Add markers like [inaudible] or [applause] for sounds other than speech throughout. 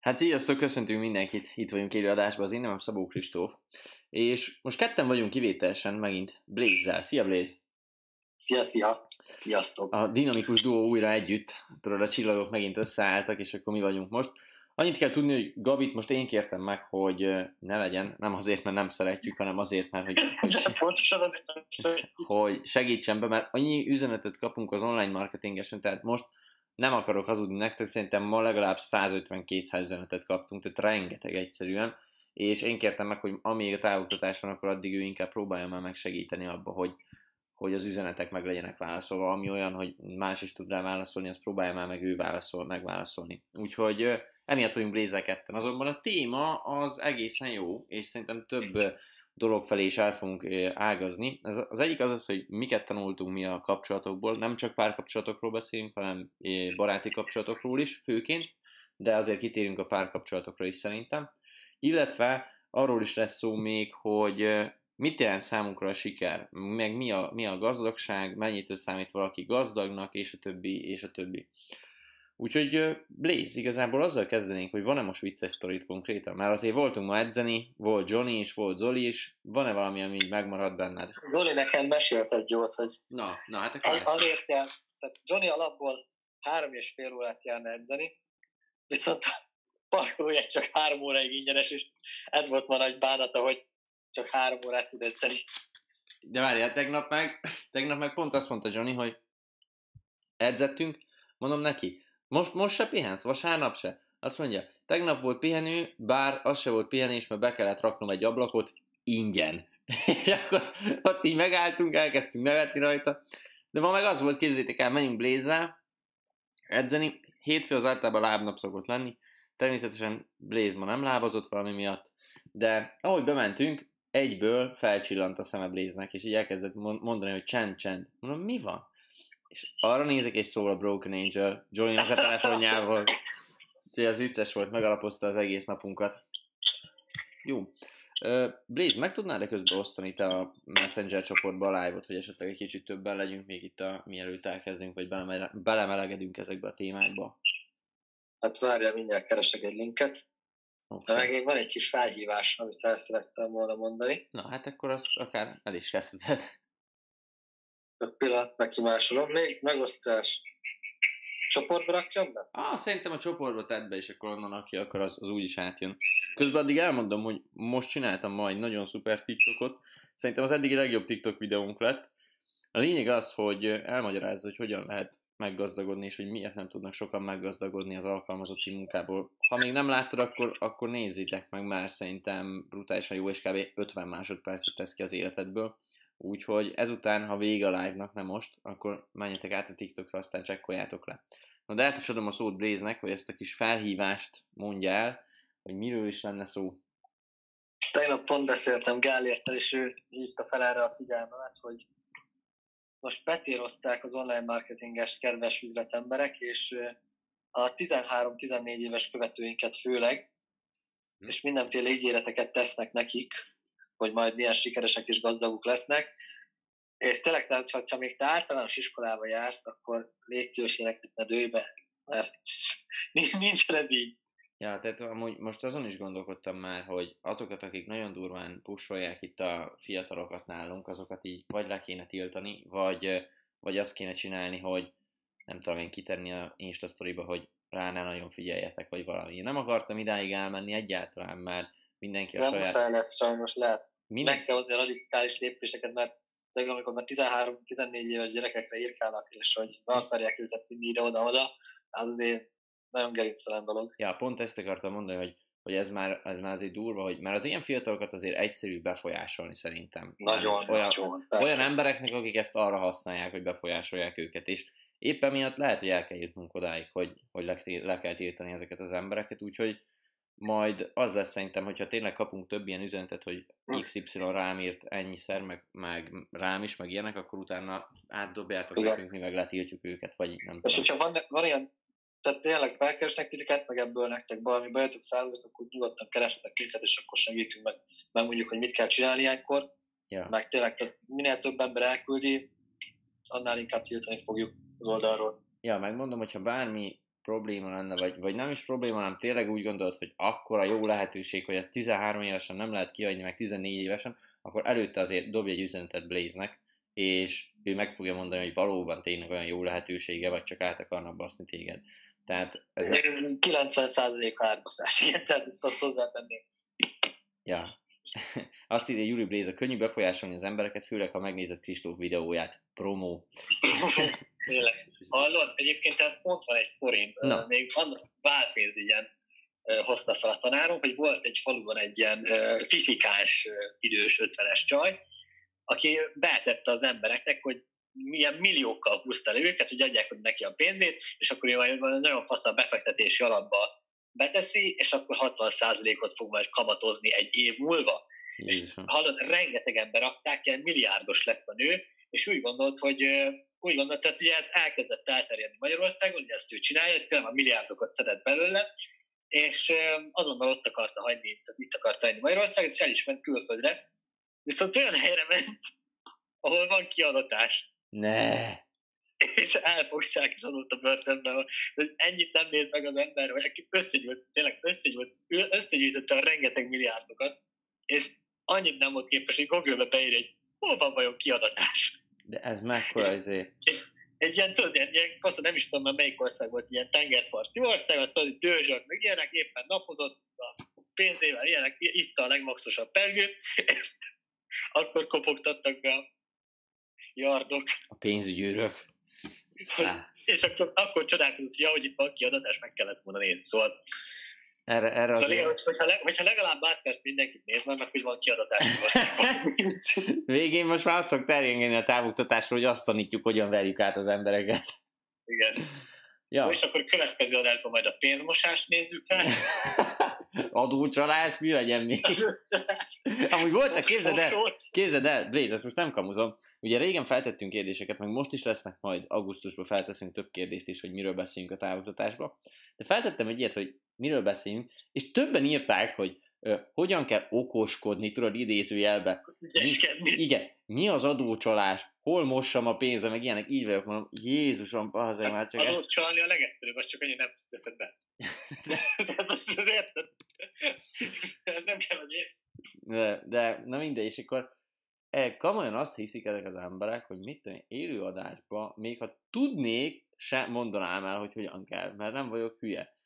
Hát sziasztok, köszöntünk mindenkit, itt vagyunk élő adásban, az én nevem Szabó Kristóf, és most ketten vagyunk kivételesen megint Blaze-zel. Szia Blaze! Szia, szia! Sziasztok! A dinamikus duó újra együtt, tudod, a csillagok megint összeálltak, és akkor mi vagyunk most. Annyit kell tudni, hogy Gabit most én kértem meg, hogy ne legyen, nem azért, mert nem szeretjük, hanem azért, mert hogy, hogy, [laughs] nem hogy segítsen be, mert annyi üzenetet kapunk az online marketingesen, tehát most nem akarok hazudni nektek, szerintem ma legalább 150-200 üzenetet kaptunk, tehát rengeteg egyszerűen, és én kértem meg, hogy amíg a távoktatás van, akkor addig ő inkább próbálja már megsegíteni abba, hogy, hogy az üzenetek meg legyenek válaszolva, ami olyan, hogy más is tud rá válaszolni, azt próbálja már meg ő válaszol, megválaszolni. Úgyhogy emiatt vagyunk Blazer ketten. Azonban a téma az egészen jó, és szerintem több dolog felé is el fogunk ágazni. Ez, az egyik az az, hogy miket tanultunk mi a kapcsolatokból, nem csak párkapcsolatokról beszélünk, hanem baráti kapcsolatokról is főként, de azért kitérünk a párkapcsolatokra is szerintem. Illetve arról is lesz szó még, hogy mit jelent számunkra a siker, meg mi a, mi a gazdagság, mennyit számít valaki gazdagnak, és a többi, és a többi. Úgyhogy Blaze, igazából azzal kezdenénk, hogy van-e most vicces sztorit konkrétan? Már azért voltunk ma edzeni, volt Johnny is, volt Zoli is, van-e valami, ami így megmaradt benned? Zoli nekem mesélt egy jót, hogy Na, na hát akkor... azért jár, tehát Johnny alapból három és fél órát járna edzeni, viszont a parkolójegy csak három óráig ingyenes, és ez volt ma nagy bánata, hogy csak három órát tud edzeni. De várjál, tegnap meg, tegnap meg pont azt mondta Johnny, hogy edzettünk, mondom neki, most, most se pihensz, vasárnap se. Azt mondja, tegnap volt pihenő, bár az se volt pihenés, mert be kellett raknom egy ablakot ingyen. [laughs] És akkor ott így megálltunk, elkezdtünk nevetni rajta. De ma meg az volt, képzétek el, menjünk Blaze-zel edzeni. Hétfő az általában lábnap szokott lenni. Természetesen Blaze ma nem lábazott valami miatt, de ahogy bementünk, egyből felcsillant a szeme Blaze-nek, és így elkezdett mond- mondani, hogy csend, csend. Mondom, mi van? És arra nézek, és szól a Broken Angel, Johnny-nak a telefonjával. Úgyhogy az vicces volt, megalapozta az egész napunkat. Jó. Blaze, meg tudnád-e közben osztani te a Messenger csoportba a live-ot, hogy esetleg egy kicsit többen legyünk még itt, a, mielőtt elkezdünk, vagy belemele- belemelegedünk ezekbe a témákba? Hát várjál, mindjárt keresek egy linket. De Okay. meg még van egy kis felhívás, amit el szerettem volna mondani. Na, hát akkor azt akár el is kezdheted. Pillanat, megkimásolom. Még megosztás. Csoportba rakjam be? Ah, szerintem a csoportba tedd be, és akkor onnan aki akar, az, az úgyis átjön. Közben addig elmondom, hogy most csináltam ma egy nagyon szuper TikTokot. Szerintem az eddigi legjobb TikTok videónk lett. A lényeg az, hogy elmagyarázza, hogy hogyan lehet meggazdagodni, és hogy miért nem tudnak sokan meggazdagodni az alkalmazotti munkából. Ha még nem láttad, akkor, akkor nézzétek meg, már szerintem brutálisan jó, és kb. 50 másodpercet tesz ki az életedből. Úgyhogy ezután, ha vége a live-nak, nem most, akkor menjetek át a TikTokra, aztán csekkoljátok le. Na de át is adom a szót Blaze-nek, hogy ezt a kis felhívást mondja el, hogy miről is lenne szó. Tegnap pont beszéltem Gálértel, és ő hívta fel erre a figyelmemet, hogy most becélozták az online marketinges kedves üzletemberek, és a 13-14 éves követőinket főleg, Hm. és mindenféle ígéreteket tesznek nekik, hogy majd milyen sikeresek és gazdagok lesznek. És tényleg, tehát, ha még te általános iskolába jársz, akkor légy szíves éneknek ne dőj be, mert [laughs] nincs ez így. Ja, tehát amúgy most azon is gondolkodtam már, hogy azokat, akik nagyon durván pusolják itt a fiatalokat nálunk, azokat így vagy le kéne tiltani, vagy, vagy azt kéne csinálni, hogy nem tudom én kitenni a Insta hogy rá ne nagyon figyeljetek, vagy valami. Én nem akartam idáig elmenni egyáltalán, mert mindenki a Nem saját... muszáj lesz sajnos, lehet. Minden... Meg kell hozni a radikális lépéseket, mert tényleg amikor már 13-14 éves gyerekekre írkálnak, és hogy be akarják őket vinni ide-oda-oda, az azért nagyon gerinctelen dolog. Ja, pont ezt akartam mondani, hogy, hogy ez, már, ez már azért durva, hogy már az ilyen fiatalokat azért egyszerű befolyásolni szerintem. Nagyon, olyan, nagyon. olyan embereknek, akik ezt arra használják, hogy befolyásolják őket, és éppen miatt lehet, hogy el kell jutnunk odáig, hogy, hogy le, le kell tiltani ezeket az embereket, úgyhogy majd az lesz szerintem, hogyha tényleg kapunk több ilyen üzenetet, hogy Hm. XY rám írt ennyiszer, meg, meg rám is, meg ilyenek, akkor utána átdobjátok Igen. nekünk, mi meg letiltjuk őket, vagy nem És tudom. hogyha van, van ilyen, tehát tényleg felkeresnek titeket, meg ebből nektek valami bajotok származik, akkor nyugodtan kereshetek minket, és akkor segítünk meg, megmondjuk, hogy mit kell csinálni ilyenkor. Ja. Meg tényleg, tehát minél több ember elküldi, annál inkább tiltani fogjuk az oldalról. Ja, megmondom, hogyha bármi probléma lenne, vagy, vagy nem is probléma, hanem tényleg úgy gondolod, hogy akkora jó lehetőség, hogy ezt 13 évesen nem lehet kiadni, meg 14 évesen, akkor előtte azért dobj egy üzenetet Blaze-nek, és ő meg fogja mondani, hogy valóban tényleg olyan jó lehetősége, vagy csak át akarnak baszni téged. Tehát ez 90% árbaszás, igen, tehát ezt azt hozzátenném. Ja. [laughs] Azt írja Juri Blaze, könnyű befolyásolni az embereket, főleg ha megnézed Kristóf videóját. [laughs] Promo. Hallod? Egyébként ez pont van egy sztorim. No. Még van válpénzügyen hozta fel a tanárom, hogy volt egy faluban egy ilyen fifikás idős 50-es csaj, aki beetette az embereknek, hogy milyen milliókkal húzta le őket, hogy adják neki a pénzét, és akkor ő majd nagyon fasz a befektetési alapba beteszi, és akkor 60%-ot fog majd kamatozni egy év múlva. És hallod, rengeteg ember rakták, ilyen milliárdos lett a nő, és úgy gondolt, hogy úgy gondolt, tehát ugye ez elkezdett elterjedni Magyarországon, ugye ezt ő csinálja, és tényleg a milliárdokat szedett belőle, és azonnal ott akarta hagyni, tehát itt akarta hagyni Magyarországot, és el is ment külföldre. Viszont olyan helyre ment, ahol van kiadatás. Ne! És elfogják, és azóta börtönben hogy ennyit nem néz meg az ember, hogy aki összegyűjt, tényleg összegyűjt, összegyűjtötte a rengeteg milliárdokat, és annyit nem volt képes, hogy Google-be beír egy hol van vajon kiadatás. De ez mekkora azért. egy ilyen, tudod, ilyen, ilyen azt nem is tudom már melyik ország volt, ilyen tengerparti ország, tudod, dőzsök, meg ilyenek, éppen napozott a pénzével, ilyenek, itt a legmaxosabb pergőt, és akkor kopogtattak be a yardok. A pénzügyőrök. és akkor, akkor csodálkozott, hogy ja, hogy itt van kiadatás, meg kellett volna nézni. Szóval erre, erre szóval igen, hogy, hogyha, le, hogyha legalább átszersz mindenkit néz meg, hogy van kiadatás [laughs] Végén most már szok terjengeni a távoktatásról, hogy azt tanítjuk, hogyan verjük át az embereket. Igen. Ja. És akkor következő adásban majd a pénzmosást nézzük el. [laughs] Adócsalás, mi legyen még? Amúgy voltak, képzeld el, képzeld el, Blaze, ezt most nem kamuzom. Ugye régen feltettünk kérdéseket, meg most is lesznek majd augusztusban felteszünk több kérdést is, hogy miről beszélünk a távoktatásba. De feltettem egy ilyet, hogy miről beszélünk, és többen írták, hogy ö, hogyan kell okoskodni, tudod, idézőjelbe. Mi, igen, mi az adócsalás, hol mossam a pénzem, meg ilyenek, így vagyok, mondom, Jézusom, az hát, már csak... Adócsalni a legegyszerűbb, az csak annyi nem tudsz be. [laughs] de most érted? Ez nem kell, hogy ész. De, de, na mindegy, és akkor e, komolyan azt hiszik ezek az emberek, hogy mit tudom, élőadásban, még ha tudnék, se mondanám el, hogy hogyan kell, mert nem vagyok hülye.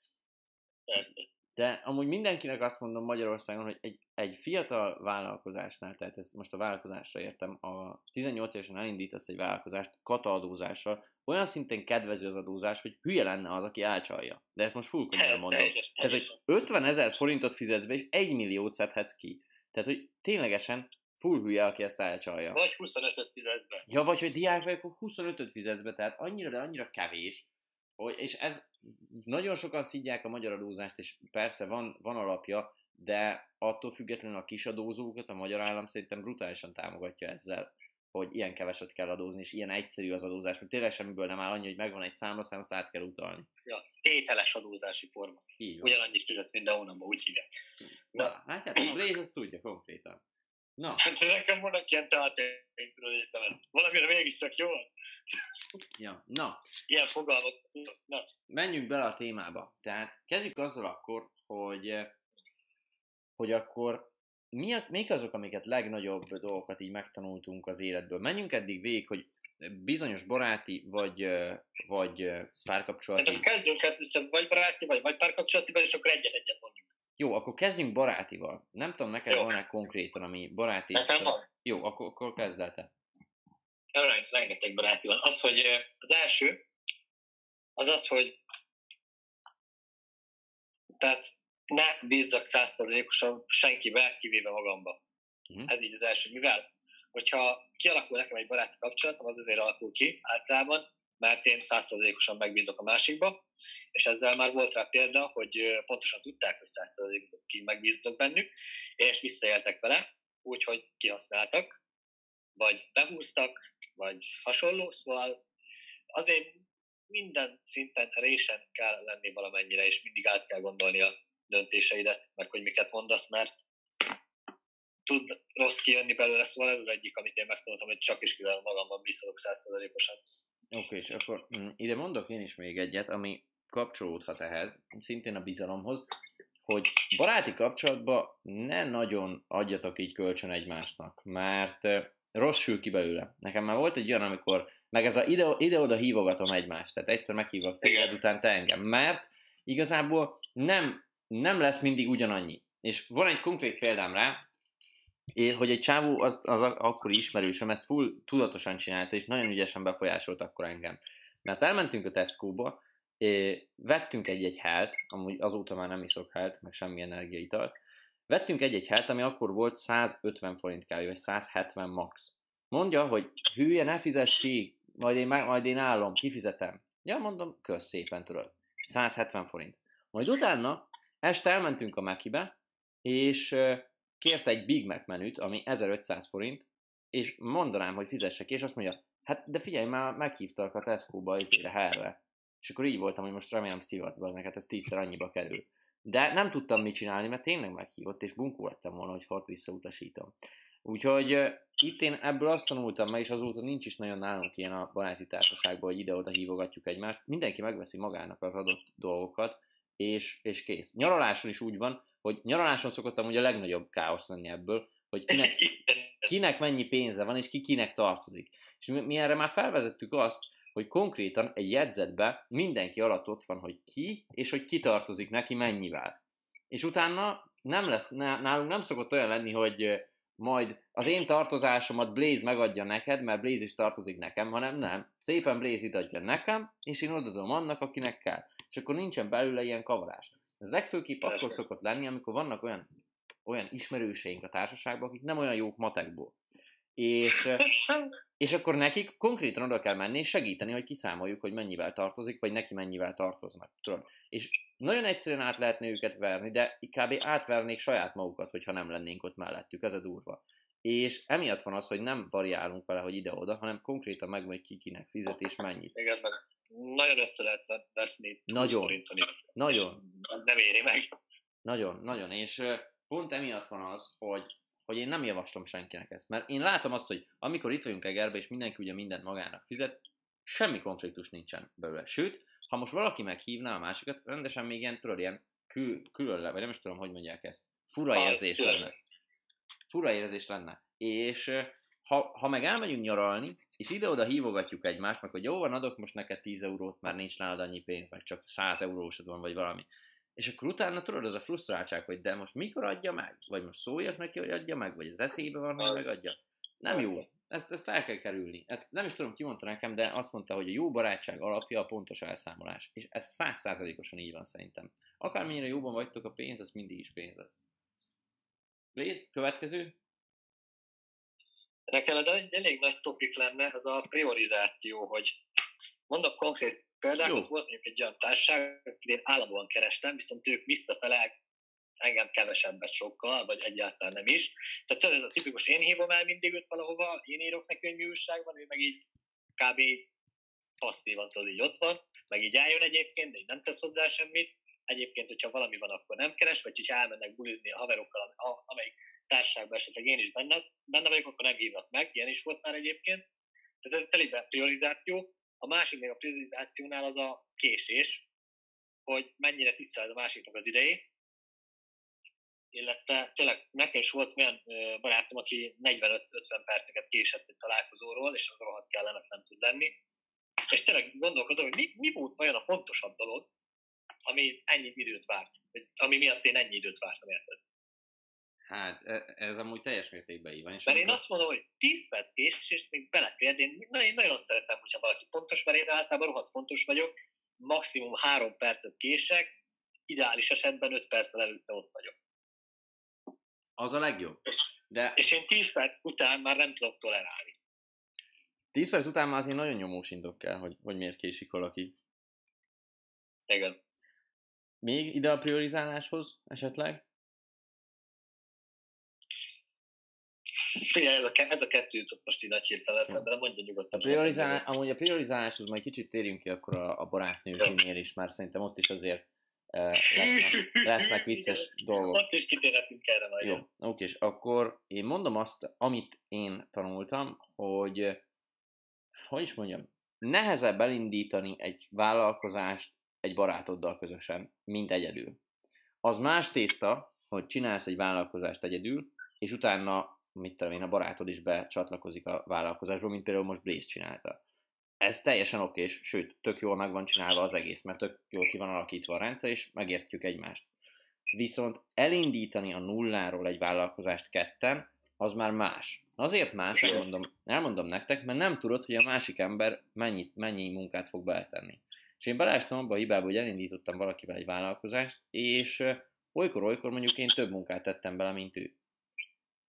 Persze. De amúgy mindenkinek azt mondom Magyarországon, hogy egy, egy fiatal vállalkozásnál, tehát ezt most a vállalkozásra értem, a 18 évesen elindítasz egy vállalkozást kataadózással, olyan szinten kedvező az adózás, hogy hülye lenne az, aki elcsalja. De ezt most full komolyan mondom. Ez, hogy 50 ezer forintot fizetsz be, és 1 milliót szedhetsz ki. Tehát, hogy ténylegesen full hülye, aki ezt elcsalja. Vagy 25-öt fizetsz be. Ja, vagy hogy diák vagy, akkor 25-öt fizetsz be, tehát annyira, de annyira kevés, és ez nagyon sokan szidják a magyar adózást, és persze van, van alapja, de attól függetlenül a kisadózókat a magyar állam szerintem brutálisan támogatja ezzel, hogy ilyen keveset kell adózni, és ilyen egyszerű az adózás, mert tényleg semmiből nem áll annyi, hogy megvan egy számla, szám, azt át kell utalni. Ja, ételes adózási forma. Így van. Ugyanannyit fizetsz minden hónapban, úgy hívják. Na, Na hát, hát a Blaze tudja konkrétan. Na. [laughs] Hát nekem vannak ilyen tudod egyetemen. Valamire mégis csak jó az. Ja, na. Ilyen fogalmak. Na. Menjünk bele a témába. Tehát kezdjük azzal akkor, hogy, hogy akkor mi a, mik azok, amiket legnagyobb dolgokat így megtanultunk az életből. Menjünk eddig végig, hogy bizonyos baráti, vagy, vagy párkapcsolati... Szerintem kezdjünk ezt vagy baráti, vagy, vagy párkapcsolati, és akkor egyet-egyet mondjuk. Jó, akkor kezdjünk barátival. Nem tudom, neked van-e konkrétan, ami baráti... Nekem van. Jó, akkor, akkor kezd el te. Rengeteg baráti van. Az, hogy az első, az az, hogy tehát ne bízzak százszerzalékosan senkibe, kivéve magamba. Uh-huh. Ez így az első. Mivel, hogyha kialakul nekem egy baráti kapcsolatom, az azért alakul ki általában, mert én százszerzalékosan megbízok a másikba, és ezzel már volt rá példa, hogy pontosan tudták, hogy százszerzalékig megbíztak bennük, és visszaéltek vele, úgyhogy kihasználtak, vagy behúztak, vagy hasonló, szóval azért minden szinten résen kell lenni valamennyire, és mindig át kell gondolni a döntéseidet, meg hogy miket mondasz, mert tud rossz kijönni belőle, szóval ez az egyik, amit én megtanultam, hogy csak is kivel magamban bízhatok százszerzalékosan. Oké, okay, és akkor mm, ide mondok én is még egyet, ami kapcsolódhat ehhez, szintén a bizalomhoz, hogy baráti kapcsolatban ne nagyon adjatok így kölcsön egymásnak, mert rossz sül ki belőle. Nekem már volt egy olyan, amikor meg ez a ide, ide-oda hívogatom egymást, tehát egyszer meghívok téged, után te engem, mert igazából nem, nem lesz mindig ugyanannyi. És van egy konkrét példám rá, hogy egy csávó az, az akkor ismerősöm ezt full tudatosan csinálta, és nagyon ügyesen befolyásolt akkor engem. Mert elmentünk a Tesco-ba, vettünk egy-egy helt, amúgy azóta már nem iszok helt, meg semmi energiaitalt, vettünk egy-egy helt, ami akkor volt 150 forint kávé, vagy 170 max. Mondja, hogy hülye, ne fizess majd én, majd én állom, kifizetem. Ja, mondom, kösz szépen, tudod. 170 forint. Majd utána este elmentünk a Mekibe, és kért egy Big Mac menüt, ami 1500 forint, és mondanám, hogy fizessek, és azt mondja, hát de figyelj, már meghívtak a Tesco-ba, izére, herre. És akkor így voltam, hogy most remélem szivatsz be, hát ez tízszer annyiba kerül. De nem tudtam mit csinálni, mert tényleg meghívott, és bunkó lettem volna, hogy hat visszautasítom. Úgyhogy itt én ebből azt tanultam meg, és azóta nincs is nagyon nálunk ilyen a baráti társaságban, hogy ide-oda hívogatjuk egymást. Mindenki megveszi magának az adott dolgokat, és, és kész. Nyaraláson is úgy van, hogy nyaraláson szokottam ugye a legnagyobb káosz lenni ebből, hogy [laughs] kinek, kinek mennyi pénze van, és ki kinek tartozik. És mi, mi erre már felvezettük azt, hogy konkrétan egy jegyzetbe mindenki alatt ott van, hogy ki, és hogy ki tartozik neki mennyivel. És utána nem lesz, nálunk nem szokott olyan lenni, hogy majd az én tartozásomat Blaze megadja neked, mert Blaze is tartozik nekem, hanem nem. Szépen Blaze itt adja nekem, és én odadom annak, akinek kell. És akkor nincsen belőle ilyen kavarás. Ez legfőképp akkor szokott lenni, amikor vannak olyan, olyan ismerőseink a társaságban, akik nem olyan jók matekból. És, és akkor nekik konkrétan oda kell menni és segíteni, hogy kiszámoljuk, hogy mennyivel tartozik, vagy neki mennyivel tartoznak. Tudod? És nagyon egyszerűen át lehetne őket verni, de kb. átvernék saját magukat, hogyha nem lennénk ott mellettük, ez a durva. És emiatt van az, hogy nem variálunk vele, hogy ide-oda, hanem konkrétan megmondjuk ki kinek fizet és mennyit. Igen, nagyon össze lehet veszni. Nagyon. Nagyon. Nem éri meg. Nagyon, nagyon. És pont emiatt van az, hogy hogy én nem javaslom senkinek ezt. Mert én látom azt, hogy amikor itt vagyunk Egerbe, és mindenki ugye mindent magának fizet, semmi konfliktus nincsen belőle. Sőt, ha most valaki meghívná a másikat, rendesen még ilyen, tudod, ilyen kül, külön, vagy nem is tudom, hogy mondják ezt. Fura érzés lenne. Fura érzés lenne. És ha, ha meg elmegyünk nyaralni, és ide-oda hívogatjuk egymást, meg hogy jó van, adok most neked 10 eurót, már nincs nálad annyi pénz, meg csak 100 eurósod van, vagy valami. És akkor utána tudod, az a frusztráltság, hogy de most mikor adja meg? Vagy most szóljak neki, hogy adja meg? Vagy az eszébe van, hogy megadja? Nem jó. Ezt, ezt el kell kerülni. Ezt nem is tudom, ki mondta nekem, de azt mondta, hogy a jó barátság alapja a pontos elszámolás. És ez százszázalékosan így van szerintem. Akármennyire jóban vagytok, a pénz az mindig is pénz lesz. Lész, következő. Nekem ez egy elég nagy topik lenne, ez a priorizáció, hogy mondok konkrét például ott volt mondjuk egy olyan társaság, akit én állandóan kerestem, viszont ők visszafele engem kevesebbet sokkal, vagy egyáltalán nem is. Tehát tudod, ez a tipikus, én hívom el mindig őt valahova, én írok neki egy újságban, ő meg így kb. passzívan tudod, így ott van, meg így eljön egyébként, de így nem tesz hozzá semmit. Egyébként, hogyha valami van, akkor nem keres, vagy hogyha elmennek bulizni a haverokkal, amelyik társaságban esetleg én is benne, benne vagyok, akkor nem hívnak meg, ilyen is volt már egyébként. Tehát ez telibe priorizáció, a másik még a priorizációnál az a késés, hogy mennyire tiszteled a másiknak az idejét, illetve tényleg nekem is volt olyan barátom, aki 45-50 perceket késett egy találkozóról, és az rohadt kellemetlen tud lenni. És tényleg gondolkozom, hogy mi, mi volt vajon a fontosabb dolog, ami ennyi időt várt, vagy ami miatt én ennyi időt vártam, érted? Hát e, ez amúgy teljes mértékben így van. És mert én azt mondom, hogy 10 perc késés még belefér, én, na, én nagyon szeretem, hogyha valaki pontos, mert én általában rohadt fontos vagyok, maximum 3 percet kések, ideális esetben 5 perccel előtte ott vagyok. Az a legjobb. De... És én 10 perc után már nem tudok tolerálni. 10 perc után már azért nagyon nyomós indok kell, hogy, hogy miért késik valaki. Igen. Még ide a priorizáláshoz esetleg? Figyelj, ez a, ez a kettő jutott most így nagy hirtelen eszembe, de mondja nyugodtan. A priorizál, amúgy a priorizáláshoz majd kicsit térjünk ki akkor a, a barátnőknél is, mert szerintem ott is azért uh, lesznek, lesznek [laughs] vicces dolgok. Ott is kitérhetünk erre majd. Jó, oké, és akkor én mondom azt, amit én tanultam, hogy hogy is mondjam, nehezebb elindítani egy vállalkozást egy barátoddal közösen, mint egyedül. Az más tészta, hogy csinálsz egy vállalkozást egyedül, és utána, mit tudom én, a barátod is becsatlakozik a vállalkozásba, mint például most Blaze csinálta. Ez teljesen okés, sőt, tök jól meg van csinálva az egész, mert tök jól ki van alakítva a rendszer, és megértjük egymást. Viszont elindítani a nulláról egy vállalkozást ketten, az már más. Azért más, elmondom, elmondom nektek, mert nem tudod, hogy a másik ember mennyi, mennyi munkát fog beletenni. És én belástam abba a hibába, hogy elindítottam valakivel egy vállalkozást, és olykor-olykor mondjuk én több munkát tettem bele, mint ő.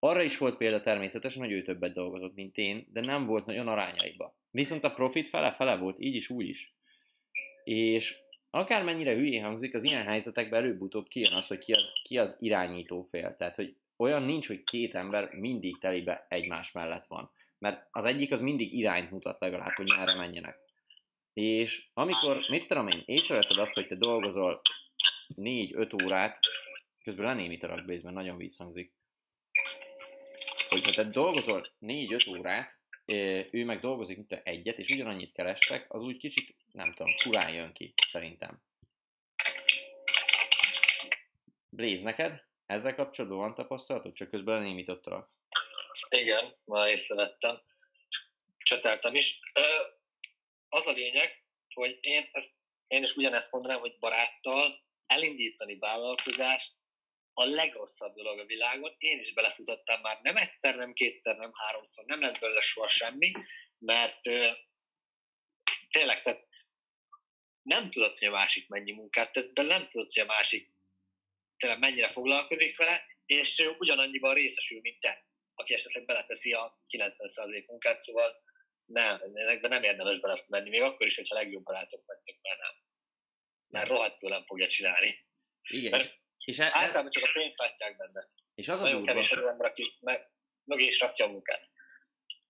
Arra is volt példa természetesen, hogy ő többet dolgozott, mint én, de nem volt nagyon arányaiba. Viszont a profit fele-fele volt, így is, úgy is. És akármennyire hülyén hangzik, az ilyen helyzetekben előbb-utóbb kijön az, hogy ki az, ki az irányító fél. Tehát, hogy olyan nincs, hogy két ember mindig telibe egymás mellett van. Mert az egyik az mindig irányt mutat legalább, hogy merre menjenek. És amikor, mit tudom én, észreveszed azt, hogy te dolgozol 4-5 órát, közben Blaze, mert nagyon vízhangzik, hogy ha te dolgozol 4-5 órát, ő meg dolgozik, mint egyet, és ugyanannyit kerestek, az úgy kicsit, nem tudom, furán jön ki, szerintem. Blaze, neked ezzel kapcsolatban van tapasztalatod? Csak közben lenémítottalak. Igen, már észrevettem. Csöteltem is. Az a lényeg, hogy én, ezt, én is ugyanezt mondanám, hogy baráttal elindítani vállalkozást a legrosszabb dolog a világon. Én is belefutottam már nem egyszer, nem kétszer, nem háromszor, nem lett belőle soha semmi, mert ö, tényleg, tehát nem tudod, hogy a másik mennyi munkát tesz be, nem tudod, hogy a másik tényleg mennyire foglalkozik vele, és ugyanannyiban részesül, mint te, aki esetleg beleteszi a 90% munkát, szóval nem, ennek nem érdemes belemenni, még akkor is, hogyha legjobb barátok vagytok, mert nem. Mert rohadtul nem fogja csinálni. Igen. Mert és e- általában csak a pénzt látják benne. És az a Nagyon durva, kevés az ember, aki mögé is rakja a munkát.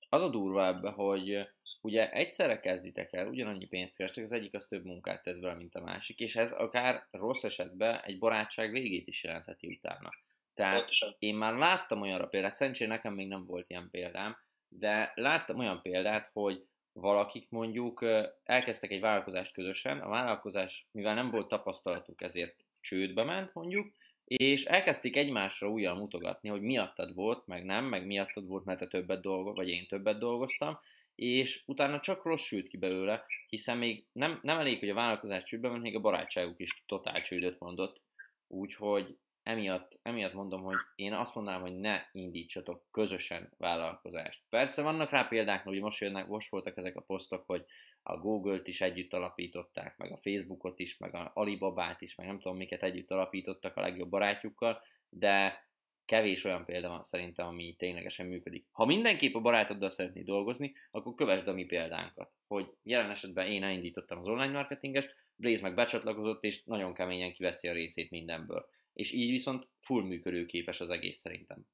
az a durva ebbe, hogy ugye egyszerre kezditek el, ugyanannyi pénzt kerestek, az egyik az több munkát tesz vele, mint a másik, és ez akár rossz esetben egy barátság végét is jelentheti utána. Tehát Pontosan. én már láttam olyanra példát, szerencsére nekem még nem volt ilyen példám, de láttam olyan példát, hogy valakik mondjuk elkezdtek egy vállalkozást közösen, a vállalkozás, mivel nem volt tapasztalatuk, ezért csődbe ment mondjuk, és elkezdték egymásra újjal mutogatni, hogy miattad volt, meg nem, meg miattad volt, mert te többet dolgoz, vagy én többet dolgoztam, és utána csak rossz sült ki belőle, hiszen még nem, nem elég, hogy a vállalkozás csődbe ment, még a barátságuk is totál csődöt mondott, úgyhogy emiatt, emiatt mondom, hogy én azt mondanám, hogy ne indítsatok közösen vállalkozást. Persze vannak rá példák, hogy most, jönnek, most voltak ezek a posztok, hogy a Google-t is együtt alapították, meg a Facebookot is, meg a Alibabát is, meg nem tudom miket együtt alapítottak a legjobb barátjukkal, de kevés olyan példa van szerintem, ami ténylegesen működik. Ha mindenképp a barátoddal szeretnél dolgozni, akkor kövesd a mi példánkat. Hogy jelen esetben én elindítottam az online marketingest, Blaze meg becsatlakozott, és nagyon keményen kiveszi a részét mindenből. És így viszont full működőképes az egész szerintem.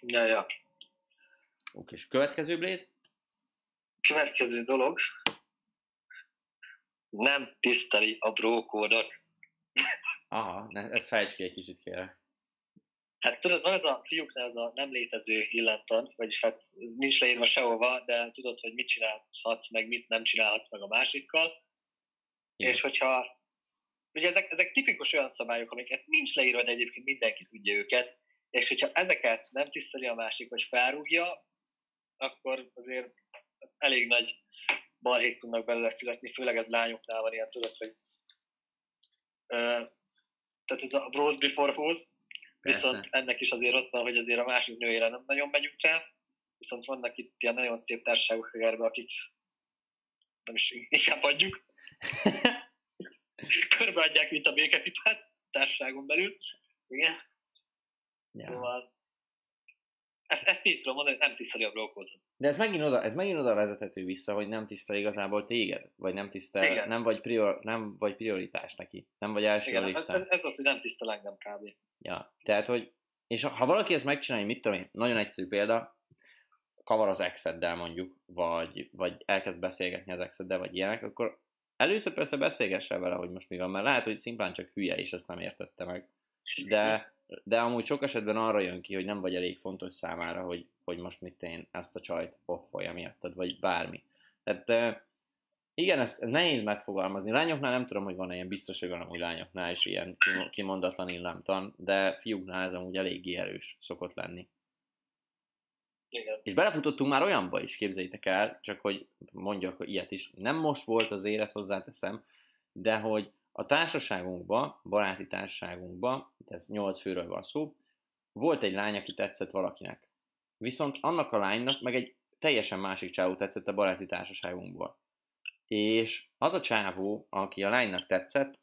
Ja, ja. Oké, és következő Blaze? Következő dolog. Nem tiszteli a brókódot. Aha, ne, ezt fejtsd ki egy kicsit kérlek. Hát tudod, van ez a fiúknál ez a nem létező illettan, vagyis hát ez nincs leírva sehova, de tudod, hogy mit csinálhatsz, meg mit nem csinálhatsz meg a másikkal. Igen. És hogyha, ugye ezek, ezek tipikus olyan szabályok, amiket nincs leírva, de egyébként mindenki tudja őket, és hogyha ezeket nem tiszteli a másik, vagy felrúgja, akkor azért elég nagy balhék tudnak belőle születni, főleg ez lányoknál van ilyen, tudod, hogy ö, tehát ez a bros before hose, viszont ennek is azért ott van, hogy azért a másik nőjére nem nagyon megyünk rá, viszont vannak itt ilyen nagyon szép társaságok erbe, akik nem is inkább adjuk, [laughs] körbeadják, mint a békepipát társaságon belül. Igen. Ja. Szóval ezt, ezt így tudom mondani, hogy nem tiszteli a brókót. De ez megint, oda, ez megint oda vezethető vissza, hogy nem tisztel igazából téged, vagy nem tisztel, Igen. nem vagy, prior, nem vagy prioritás neki, nem vagy első Igen, ez, listán. ez, ez az, hogy nem tisztel engem kb. Ja, tehát, hogy, és ha, ha valaki ezt megcsinálja, mit tudom én, nagyon egyszerű példa, kavar az exeddel mondjuk, vagy, vagy elkezd beszélgetni az exeddel, vagy ilyenek, akkor először persze beszélgesse vele, hogy most mi van, mert lehet, hogy szimplán csak hülye, és ezt nem értette meg. [laughs] De, de amúgy sok esetben arra jön ki, hogy nem vagy elég fontos számára, hogy, hogy most mit én ezt a csajt poffolja miattad, vagy bármi. Tehát eh, Igen, ezt nehéz megfogalmazni. Lányoknál nem tudom, hogy van ilyen biztos, hogy van amúgy lányoknál is ilyen kimondatlan illámtan, de fiúknál ez amúgy eléggé erős szokott lenni. Igen. És belefutottunk már olyanba is, képzeljétek el, csak hogy mondjak ilyet is. Nem most volt az élet, hozzáteszem, de hogy a társaságunkba, baráti társaságunkba, ez 8 főről van szó, volt egy lány, aki tetszett valakinek. Viszont annak a lánynak meg egy teljesen másik csávó tetszett a baráti társaságunkból. És az a csávó, aki a lánynak tetszett,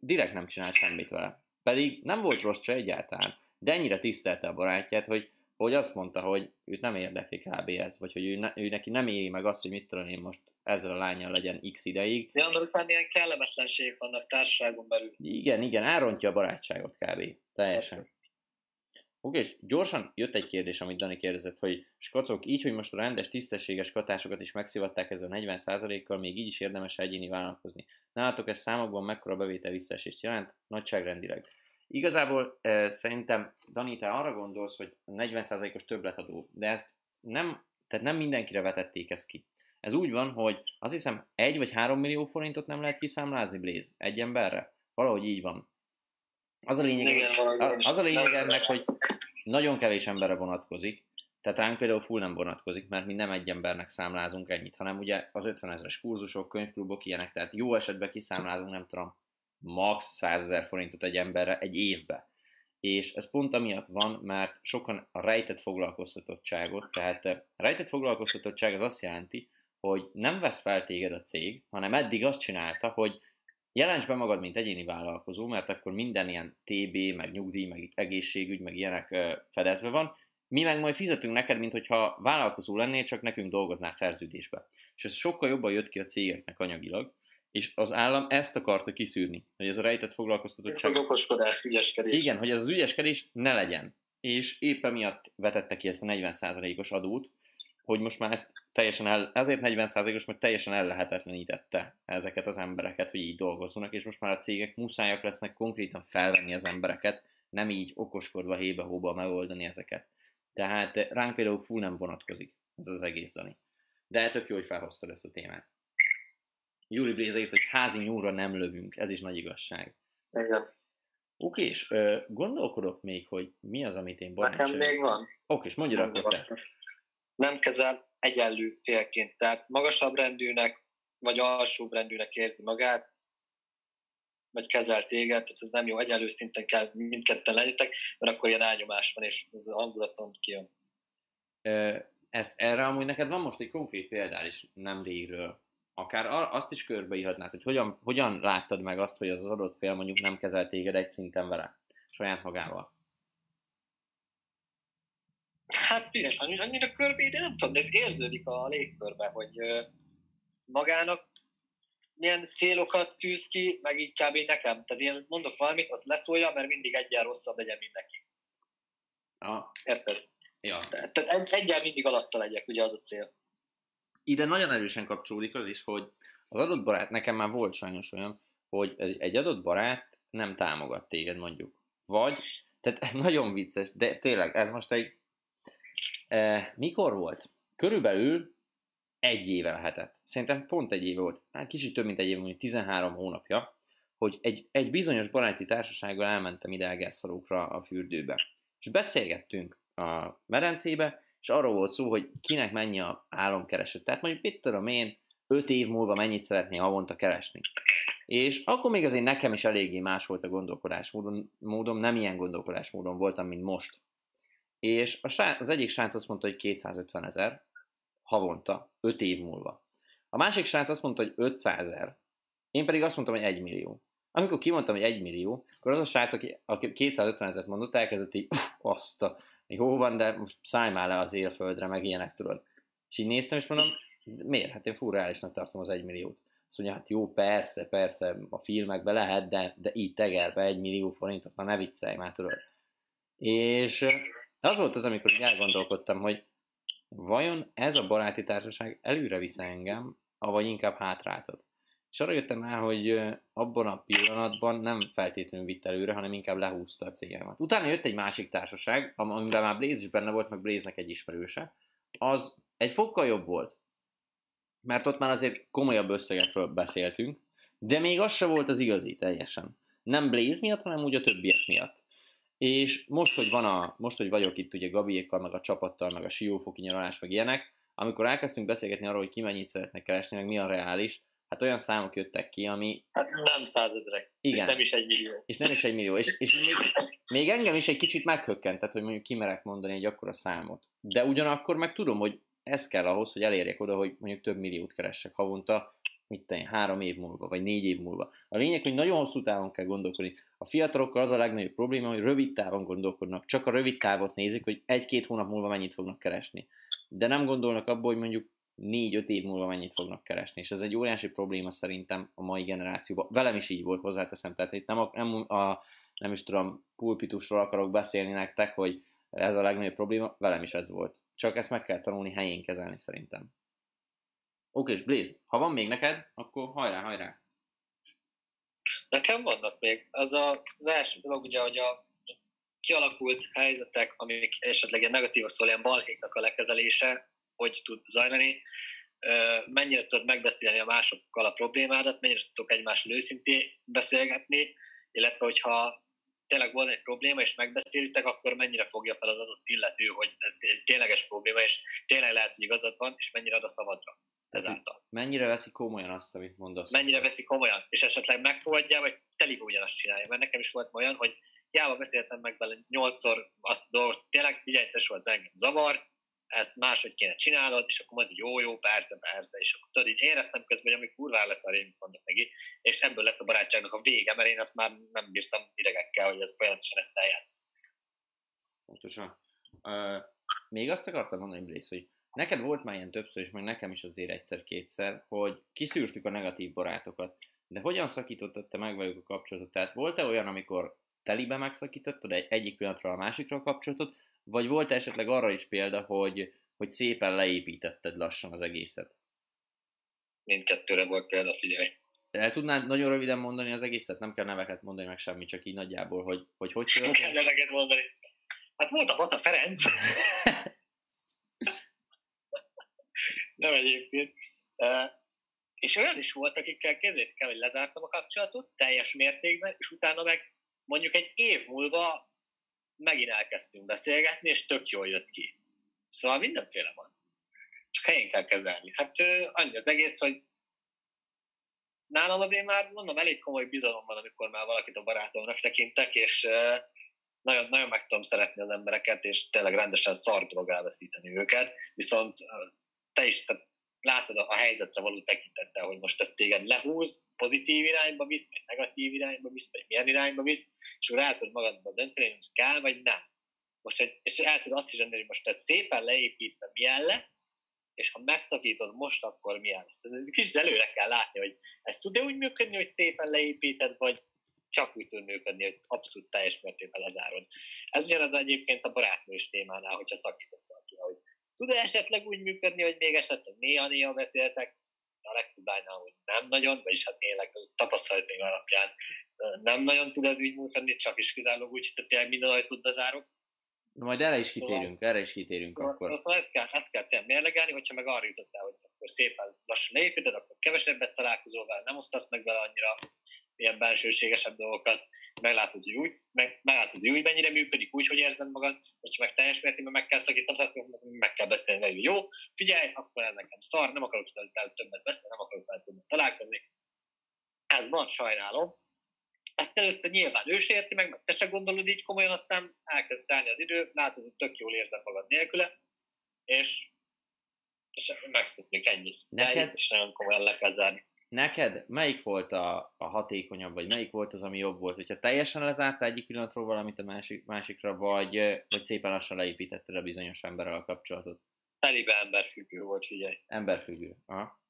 direkt nem csinált semmit vele. Pedig nem volt rossz se egyáltalán, de ennyire tisztelte a barátját, hogy, hogy azt mondta, hogy őt nem érdekli kb. ez, vagy hogy ő, ne, ő neki nem éri meg azt, hogy mit tudom én most ezzel a lányjal legyen x ideig. Ja, mert utána ilyen kellemetlenségek vannak társaságon belül. Igen, igen, elrontja a barátságot kb. Teljesen. Persze. Oké, és gyorsan jött egy kérdés, amit Dani kérdezett, hogy skacok, így, hogy most a rendes, tisztességes katásokat is megszivatták ezzel a 40%-kal, még így is érdemes egyéni vállalkozni. Nálatok ez számokban mekkora bevétel visszaesést jelent, nagyságrendileg. Igazából e, szerintem, Dani, te arra gondolsz, hogy 40%-os többletadó, de ezt nem, tehát nem mindenkire vetették ezt ki. Ez úgy van, hogy azt hiszem 1 vagy 3 millió forintot nem lehet kiszámlázni, Blaze, egy emberre. Valahogy így van. Az a lényeg, Igen, az a lényeg ennek, hogy nagyon kevés emberre vonatkozik, tehát ránk például full nem vonatkozik, mert mi nem egy embernek számlázunk ennyit, hanem ugye az 50 ezeres kurzusok, könyvklubok ilyenek, tehát jó esetben kiszámlázunk, nem tudom, max. 100 ezer forintot egy emberre egy évbe. És ez pont amiatt van, mert sokan a rejtett foglalkoztatottságot, tehát a rejtett foglalkoztatottság az azt jelenti, hogy nem vesz fel téged a cég, hanem eddig azt csinálta, hogy Jelents be magad, mint egyéni vállalkozó, mert akkor minden ilyen TB, meg nyugdíj, meg egészségügy, meg ilyenek fedezve van. Mi meg majd fizetünk neked, mint hogyha vállalkozó lennél, csak nekünk dolgoznál szerződésbe. És ez sokkal jobban jött ki a cégeknek anyagilag, és az állam ezt akarta kiszűrni, hogy ez a rejtett foglalkoztatottság... Ez az okoskodás, ügyeskedés. Igen, hogy ez az ügyeskedés ne legyen. És éppen miatt vetette ki ezt a 40%-os adót, hogy most már ezt teljesen el, ezért 40%-os, mert teljesen ellehetetlenítette ezeket az embereket, hogy így dolgozzanak, és most már a cégek muszájak lesznek konkrétan felvenni az embereket, nem így okoskodva hébe-hóba megoldani ezeket. Tehát ránk például full nem vonatkozik ez az egész, Dani. De tök jó, hogy felhoztad ezt a témát. Júli Bléza írt, hogy házi nyúlra nem lövünk, ez is nagy igazság. Igen. Oké, és gondolkodok még, hogy mi az, amit én Nekem még van. Oké, és mondja akkor te nem kezel egyenlő félként. Tehát magasabb rendűnek, vagy alsóbb rendűnek érzi magát, vagy kezel téged, tehát ez nem jó, egyenlő szinten kell mindketten legyetek, mert akkor ilyen elnyomás van, és az hangulaton kijön. Ezt, erre amúgy neked van most egy konkrét példál is nem régről. Akár azt is körbeírhatnád, hogy hogyan, hogyan láttad meg azt, hogy az adott fél mondjuk nem kezel téged egy szinten vele, saját magával. Hát figyelj, annyira körbe, de nem tudom, de ez érződik a légkörbe, hogy magának milyen célokat tűz ki, meg így kb. nekem. Tehát én mondok valamit, azt leszólja, mert mindig egyen rosszabb legyen mindenki. Ja. Érted? Ja. Tehát egy, egyen mindig alatta legyek, ugye az a cél. Ide nagyon erősen kapcsolódik az is, hogy az adott barát, nekem már volt sajnos olyan, hogy egy adott barát nem támogat téged mondjuk. Vagy, tehát [laughs] nagyon vicces, de tényleg, ez most egy mikor volt? Körülbelül egy éve lehetett. Szerintem pont egy éve volt. Hát kicsit több, mint egy éve, mondjuk 13 hónapja, hogy egy, egy bizonyos baráti társasággal elmentem ide Egerszalókra a fürdőbe. És beszélgettünk a medencébe, és arról volt szó, hogy kinek mennyi a álomkereső. Tehát mondjuk mit tudom én, 5 év múlva mennyit szeretné havonta keresni. És akkor még azért nekem is eléggé más volt a gondolkodásmódom, módom, nem ilyen gondolkodásmódon voltam, mint most. És a srác, az egyik srác azt mondta, hogy 250 ezer havonta, 5 év múlva. A másik srác azt mondta, hogy 500 ezer. Én pedig azt mondtam, hogy 1 millió. Amikor kimondtam, hogy 1 millió, akkor az a srác, aki, aki 250 ezeret mondott, elkezdett így, azt a, jó van, de most szállj már le az élföldre, meg ilyenek tudod. És így néztem, és mondom, miért? Hát én furreálisnak tartom az 1 milliót. Azt mondja, hát jó, persze, persze, a filmekbe lehet, de, de így tegerbe 1 millió forintot, már ne viccelj már, tudod. És az volt az, amikor elgondolkodtam, hogy vajon ez a baráti társaság előre visz engem, avagy inkább hátráltat. És arra jöttem el, hogy abban a pillanatban nem feltétlenül vitt előre, hanem inkább lehúzta a cégemet. Utána jött egy másik társaság, amiben már Blaze is benne volt, meg Blaze-nek egy ismerőse. Az egy fokkal jobb volt. mert ott már azért komolyabb összegekről beszéltünk, de még az se volt az igazi teljesen. Nem Blaze miatt, hanem úgy a többiek miatt. És most, hogy van a, most, hogy vagyok itt ugye Gabiékkal, meg a csapattal, meg a siófoki nyaralás, meg ilyenek, amikor elkezdtünk beszélgetni arról, hogy ki mennyit szeretne keresni, meg mi a reális, hát olyan számok jöttek ki, ami... Hát nem százezrek, Igen. és nem is egy millió. És nem is egy millió. És, és még, még engem is egy kicsit meghökkentett, hogy mondjuk kimerek mondani egy akkora számot. De ugyanakkor meg tudom, hogy ez kell ahhoz, hogy elérjek oda, hogy mondjuk több milliót keressek havonta, mit tenni, három év múlva, vagy négy év múlva. A lényeg, hogy nagyon hosszú távon kell gondolkodni. A fiatalokkal az a legnagyobb probléma, hogy rövid távon gondolkodnak. Csak a rövid távot nézik, hogy egy-két hónap múlva mennyit fognak keresni. De nem gondolnak abba, hogy mondjuk négy-öt év múlva mennyit fognak keresni. És ez egy óriási probléma szerintem a mai generációban. Velem is így volt, hozzáteszem. Tehát itt nem a, nem a nem is tudom, pulpitusról akarok beszélni nektek, hogy ez a legnagyobb probléma, velem is ez volt. Csak ezt meg kell tanulni helyén kezelni szerintem. Oké, és Blaze, ha van még neked, akkor hajrá, hajrá. Nekem vannak még. Az a, az első dolog ugye, hogy a kialakult helyzetek, amik esetleg ilyen negatívak szól, ilyen balhéknak a lekezelése, hogy tud zajlani, mennyire tudod megbeszélni a másokkal a problémádat, mennyire tudtok egymással őszintén beszélgetni, illetve hogyha tényleg van egy probléma, és megbeszélitek, akkor mennyire fogja fel az adott illető, hogy ez egy tényleges probléma, és tényleg lehet, hogy igazad van, és mennyire ad a szabadra ezáltal. Mennyire veszi komolyan azt, amit mondasz? Mennyire veszi komolyan, és esetleg megfogadja, vagy telibe ugyanazt csinálja. Mert nekem is volt olyan, hogy jába beszéltem meg vele nyolcszor azt a dolgot, tényleg figyelj, te az engem zavar, ezt máshogy kéne csinálod, és akkor mondja, jó, jó, persze, persze, és akkor tudod, így éreztem közben, hogy ami kurvá lesz a én mondok neki, és ebből lett a barátságnak a vége, mert én azt már nem bírtam idegekkel, hogy ez folyamatosan ezt eljátszom. Pontosan. Uh, még azt akartam mondani, Blaze, hogy neked volt már ilyen többször, és meg nekem is azért egyszer-kétszer, hogy kiszűrtük a negatív barátokat, de hogyan szakítottad te meg velük a kapcsolatot? Tehát volt-e olyan, amikor telibe megszakítottad egy, egyik pillanatra a másikra a kapcsolatot, vagy volt esetleg arra is példa, hogy, hogy szépen leépítetted lassan az egészet? Mindkettőre volt példa, figyelj. El tudnád nagyon röviden mondani az egészet? Nem kell neveket mondani, meg semmi, csak így nagyjából, hogy hogy, hogy kell neveket mondani. Hát volt a Bata Ferenc. [laughs] Nem egyébként. És olyan is volt, akikkel kezdődtek el, hogy lezártam a kapcsolatot teljes mértékben, és utána meg mondjuk egy év múlva megint elkezdtünk beszélgetni, és tök jól jött ki. Szóval mindenféle van. Csak helyén kell kezelni. Hát annyi az egész, hogy nálam azért már mondom, elég komoly bizalom van, amikor már valakit a barátomnak tekintek, és nagyon, nagyon meg tudom szeretni az embereket, és tényleg rendesen szar dolog elveszíteni őket, viszont te is, tehát látod a helyzetre való tekintettel, hogy most ezt téged lehúz, pozitív irányba visz, vagy negatív irányba visz, vagy milyen irányba visz, és akkor el tudod magadba dönteni, hogy kell, vagy nem. Most, és el tudod azt is dönteni, hogy most ez szépen leépítve milyen lesz, és ha megszakítod most, akkor milyen lesz. Ez egy kicsit előre kell látni, hogy ez tud-e úgy működni, hogy szépen leépíted, vagy csak úgy tud működni, hogy abszolút teljes mértékben lezárod. Ez ugyanaz egyébként a barátnős témánál, hogyha szakítasz valaki, hogy tud-e esetleg úgy működni, hogy még esetleg néha-néha beszéltek, a legtöbb lánynál, hogy nem nagyon, vagyis hát tényleg tapasztalataim alapján nem nagyon tud ez így működni, csak is kizárólag úgy, hogy tényleg minden ajtót bezárok. Na majd erre is kitérünk, szóval, erre is kitérünk szóval, akkor. Szóval ezt kell, ezt kell tényleg mérlegelni, hogyha meg arra jutottál, hogy akkor szépen lassan leépíted, akkor kevesebbet találkozol vele, nem osztasz meg vele annyira, ilyen bensőségesebb dolgokat, meglátod, hogy úgy, meg, meglátod, hogy úgy mennyire működik, úgy, hogy érzed magad, hogyha meg teljes mértékben meg kell szakítani, azt meg kell beszélni, hogy jó, figyelj, akkor ez nekem szar, nem akarok fel többet beszélni, nem akarok fel többet találkozni. Ez van, sajnálom. Ezt először nyilván ő érti meg, meg te se gondolod így komolyan, aztán elkezd telni az idő, látod, hogy tök jól érzed magad nélküle, és, és megszoknik ennyi. Neked... És nagyon komolyan le kell zárni. Neked melyik volt a, a hatékonyabb, vagy melyik volt az, ami jobb volt? Hogyha teljesen lezárta egyik pillanatról valamit a másik, másikra, vagy, vagy szépen lassan leépítetted a bizonyos emberrel a kapcsolatot? Telibe emberfüggő volt, figyelj. Emberfüggő, aha.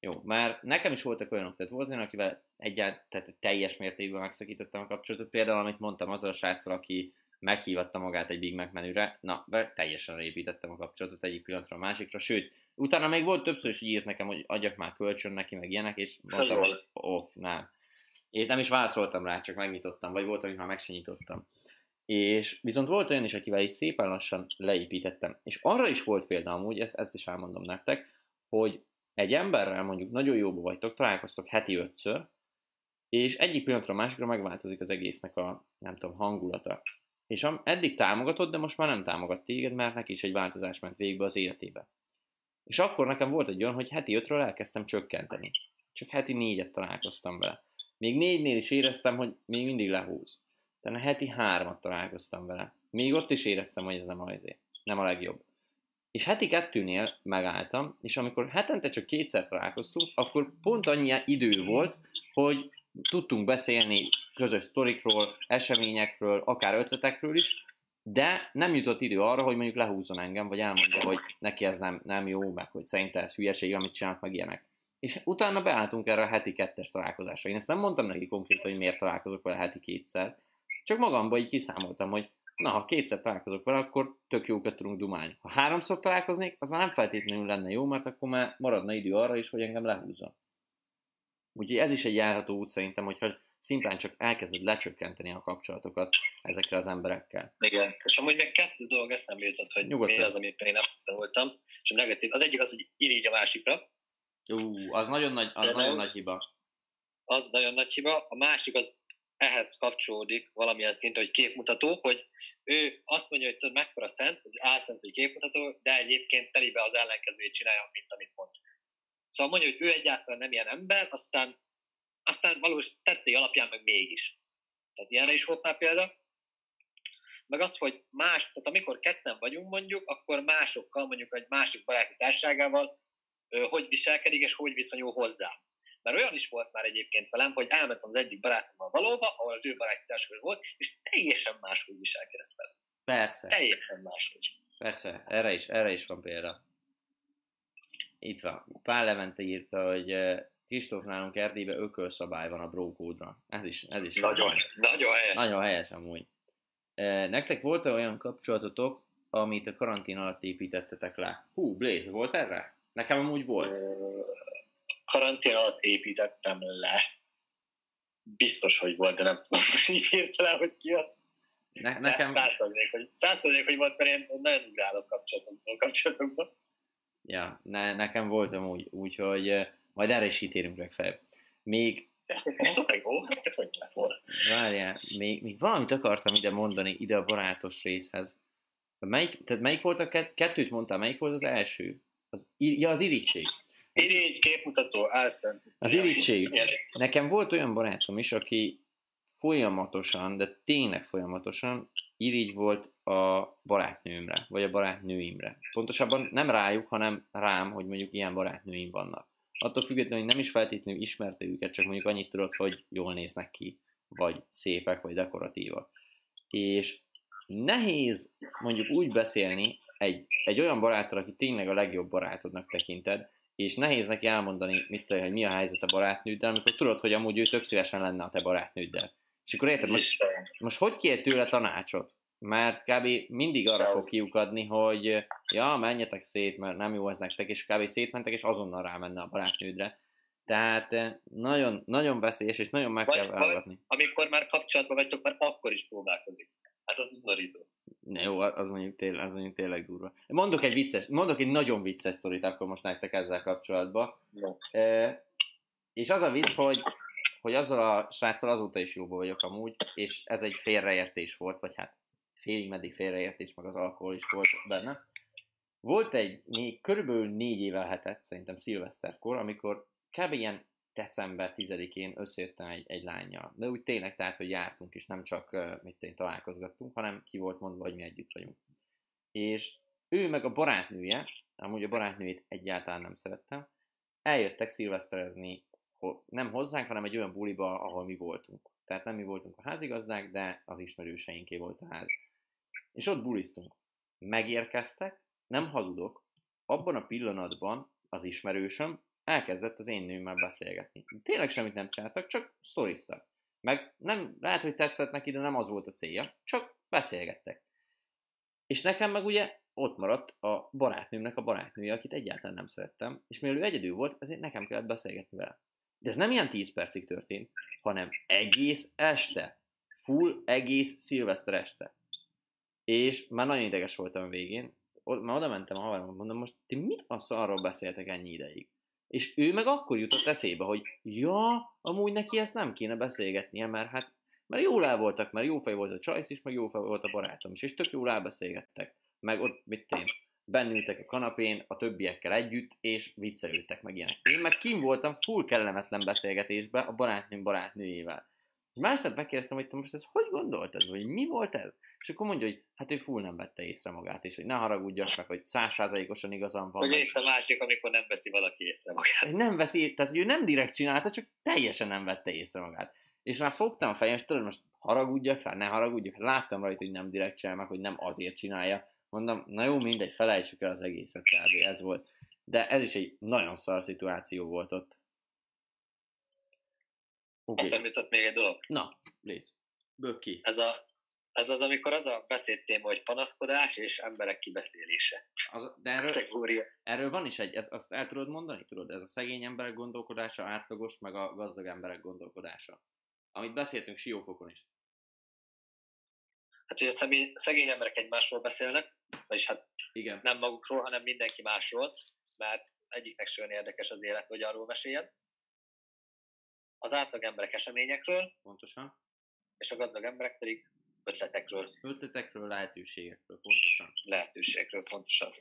Jó, már nekem is voltak olyanok, tehát volt olyan, akivel egyáltalán, tehát teljes mértékben megszakítottam a kapcsolatot. Például, amit mondtam, az a sráccal, aki meghívatta magát egy Big Mac menüre, na, teljesen építettem a kapcsolatot egyik pillanatra a másikra, sőt, Utána még volt többször is írt nekem, hogy adjak már kölcsön neki, meg ilyenek, és mondtam, hogy off, nem. És nem is válaszoltam rá, csak megnyitottam, vagy volt, amit már meg sem nyitottam. És viszont volt olyan is, akivel így szépen lassan leépítettem. És arra is volt példa amúgy, ezt, ezt is elmondom nektek, hogy egy emberrel mondjuk nagyon jóba vagytok, találkoztok heti ötször, és egyik pillanatra a másikra megváltozik az egésznek a, nem tudom, hangulata. És eddig támogatott, de most már nem támogat téged, mert neki is egy változás ment végbe az életébe. És akkor nekem volt egy olyan, hogy heti ötről elkezdtem csökkenteni. Csak heti négyet találkoztam vele. Még négynél is éreztem, hogy még mindig lehúz. Tehát heti hármat találkoztam vele. Még ott is éreztem, hogy ez nem a, nem a legjobb. És heti kettőnél megálltam, és amikor hetente csak kétszer találkoztunk, akkor pont annyi idő volt, hogy tudtunk beszélni közös sztorikról, eseményekről, akár ötletekről is, de nem jutott idő arra, hogy mondjuk lehúzzon engem, vagy elmondja, hogy neki ez nem, nem jó, meg hogy szerinte ez hülyeség, amit csinálnak, meg ilyenek. És utána beálltunk erre a heti kettes találkozásra. Én ezt nem mondtam neki konkrétan, hogy miért találkozok vele heti kétszer, csak magamban így kiszámoltam, hogy na, ha kétszer találkozok vele, akkor tök jókat tudunk dumálni. Ha háromszor találkoznék, az már nem feltétlenül lenne jó, mert akkor már maradna idő arra is, hogy engem lehúzzon. Úgyhogy ez is egy járható út szerintem, hogyha szimplán csak elkezded lecsökkenteni a kapcsolatokat ezekkel az emberekkel. Igen, és amúgy még kettő dolog eszembe jutott, hogy Nyugodtan. mi az, amit én nem tanultam, és a negatív. Az egyik az, hogy irigy a másikra. Ú, az nagyon nagy, az nagyon nagy hiba. Az nagyon nagy hiba. A másik az ehhez kapcsolódik valamilyen szinten, hogy képmutató, hogy ő azt mondja, hogy tudod, mekkora szent, hogy álszent, hogy képmutató, de egyébként telibe az ellenkezőjét csinálja, mint amit mond. Szóval mondja, hogy ő egyáltalán nem ilyen ember, aztán, aztán valós tettei alapján meg mégis. Tehát ilyenre is volt már példa. Meg az, hogy más, tehát amikor ketten vagyunk mondjuk, akkor másokkal, mondjuk egy másik baráti társágával, hogy viselkedik és hogy viszonyul hozzá. Mert olyan is volt már egyébként velem, hogy elmentem az egyik barátommal valóba, ahol az ő baráti társaság volt, és teljesen máshogy viselkedett vele. Persze. Teljesen máshogy. Persze, erre is, erre is van példa. Itt van. Pál Levente írta, hogy Kristóf nálunk Erdélybe ökölszabály van a brókódra. Ez is, ez is nagyon, nagyon helyes. Nagyon helyes amúgy. Eh, nektek volt -e olyan kapcsolatotok, amit a karantén alatt építettetek le? Hú, Blaze, volt erre? Nekem amúgy volt. Karantén alatt építettem le. Biztos, hogy volt, de nem tudom [laughs] most így hirtelen, hogy ki az. Ne, nekem... Százszerzék, hogy, százszerzék, hogy volt, mert én nagyon ugrálok kapcsolatokból kapcsolatokból. Ja, ne, nekem volt amúgy, úgyhogy majd erre is kitérünk legfeljebb. Még... [laughs] Várjál, még, még valamit akartam ide mondani, ide a barátos részhez. Melyik, tehát melyik volt a kett, kettőt mondtál, melyik volt az első? Az, ja, az irítség. Irigy, képmutató, álszent. Az irítség. Nekem volt olyan barátom is, aki folyamatosan, de tényleg folyamatosan irigy volt a barátnőmre, vagy a barátnőimre. Pontosabban nem rájuk, hanem rám, hogy mondjuk ilyen barátnőim vannak. Attól függetlenül, hogy nem is feltétlenül ismerte őket, csak mondjuk annyit tudod, hogy jól néznek ki, vagy szépek, vagy dekoratívak. És nehéz mondjuk úgy beszélni egy, egy olyan baráttal, aki tényleg a legjobb barátodnak tekinted, és nehéz neki elmondani, mit tudja, hogy mi a helyzet a barátnőddel, amikor tudod, hogy amúgy ő tök szívesen lenne a te barátnőddel. És akkor érted, most, most hogy kér tőle tanácsot? Mert kb. mindig arra fog kiukadni, hogy ja, menjetek szét, mert nem jó ez nektek, és kb. szétmentek, és azonnal rámenne a barátnődre. Tehát eh, nagyon, nagyon veszélyes, és nagyon meg vagy, kell válogatni. Amikor már kapcsolatban vagytok, már akkor is próbálkozik. Hát az udvarító. Ne, jó, az mondjuk, tényleg, az mondjuk tényleg durva. Mondok egy vicces, mondok egy nagyon vicces sztorit akkor most nektek ezzel kapcsolatban. No. E, és az a vicc, hogy hogy azzal a sráccal azóta is jóba vagyok amúgy, és ez egy félreértés volt, vagy hát félig meddig félreértés, meg az alkohol is volt benne. Volt egy még körülbelül négy évvel hetett, szerintem szilveszterkor, amikor kb. ilyen december 10-én összejöttem egy, egy lányjal. De úgy tényleg, tehát, hogy jártunk, és nem csak mit én találkozgattunk, hanem ki volt mondva, hogy mi együtt vagyunk. És ő meg a barátnője, amúgy a barátnőjét egyáltalán nem szerettem, eljöttek szilveszterezni nem hozzánk, hanem egy olyan buliba, ahol mi voltunk. Tehát nem mi voltunk a házigazdák, de az ismerőseinké volt a ház. És ott buliztunk. Megérkeztek, nem hazudok, abban a pillanatban az ismerősöm elkezdett az én nőmmel beszélgetni. Tényleg semmit nem csináltak, csak sztoriztak. Meg nem, lehet, hogy tetszett neki, de nem az volt a célja, csak beszélgettek. És nekem meg ugye ott maradt a barátnőmnek a barátnője, akit egyáltalán nem szerettem, és mivel ő egyedül volt, ezért nekem kellett beszélgetni vele. De ez nem ilyen 10 percig történt, hanem egész este. Full egész szilveszter este. És már nagyon ideges voltam a végén. Már oda mentem a haveromhoz, mondom, most ti mit a szarról beszéltek ennyi ideig? És ő meg akkor jutott eszébe, hogy ja, amúgy neki ezt nem kéne beszélgetnie, mert hát mert jól el voltak, mert jó fej volt a Csajsz is, meg jó fej volt a barátom is, és tök jól elbeszélgettek. Meg ott, mit én, bennültek a kanapén a többiekkel együtt, és viccelődtek meg ilyenek. Én meg kim voltam full kellemetlen beszélgetésbe a barátnőm barátnőjével. Másnap megkérdeztem, hogy te most ezt hogy gondoltad, vagy mi volt ez? És akkor mondja, hogy hát ő full nem vette észre magát, és hogy ne haragudjak meg, hogy százszázalékosan igazam van. Hogy itt a másik, amikor nem veszi valaki észre magát. Nem veszi, tehát hogy ő nem direkt csinálta, csak teljesen nem vette észre magát. És már fogtam fejem, és tudod, most haragudjak rá, ne haragudjak, láttam rajta, hogy nem direkt csinál meg, hogy nem azért csinálja. Mondom, na jó, mindegy, felejtsük el az egészet, kb. ez volt. De ez is egy nagyon szar szituáció volt ott. Okay. Aztán jutott még egy dolog. Na, please. Bök ki. Ez, a, ez az, amikor az a beszédtéma, hogy panaszkodás és emberek kibeszélése. Az, de erről, erről van is egy, ezt, azt el tudod mondani, tudod? Ez a szegény emberek gondolkodása, átlagos, meg a gazdag emberek gondolkodása. Amit beszéltünk Siófokon is. Hát, hogy a szegény emberek egymásról beszélnek, vagyis hát Igen. nem magukról, hanem mindenki másról, mert egyiknek sem érdekes az élet, hogy arról meséljen az átlag emberek eseményekről, pontosan, és a gazdag emberek pedig ötletekről. Ötletekről, lehetőségekről, pontosan. Lehetőségekről, pontosan.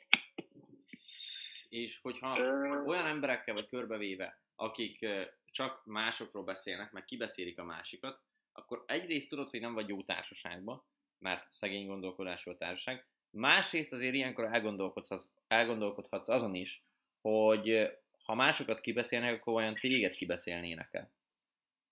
És hogyha Ö... olyan emberekkel vagy körbevéve, akik csak másokról beszélnek, meg kibeszélik a másikat, akkor egyrészt tudod, hogy nem vagy jó társaságban, mert szegény gondolkodású a társaság, másrészt azért ilyenkor elgondolkodhatsz, elgondolkodhatsz azon is, hogy ha másokat kibeszélnek, akkor olyan téged kibeszélnének el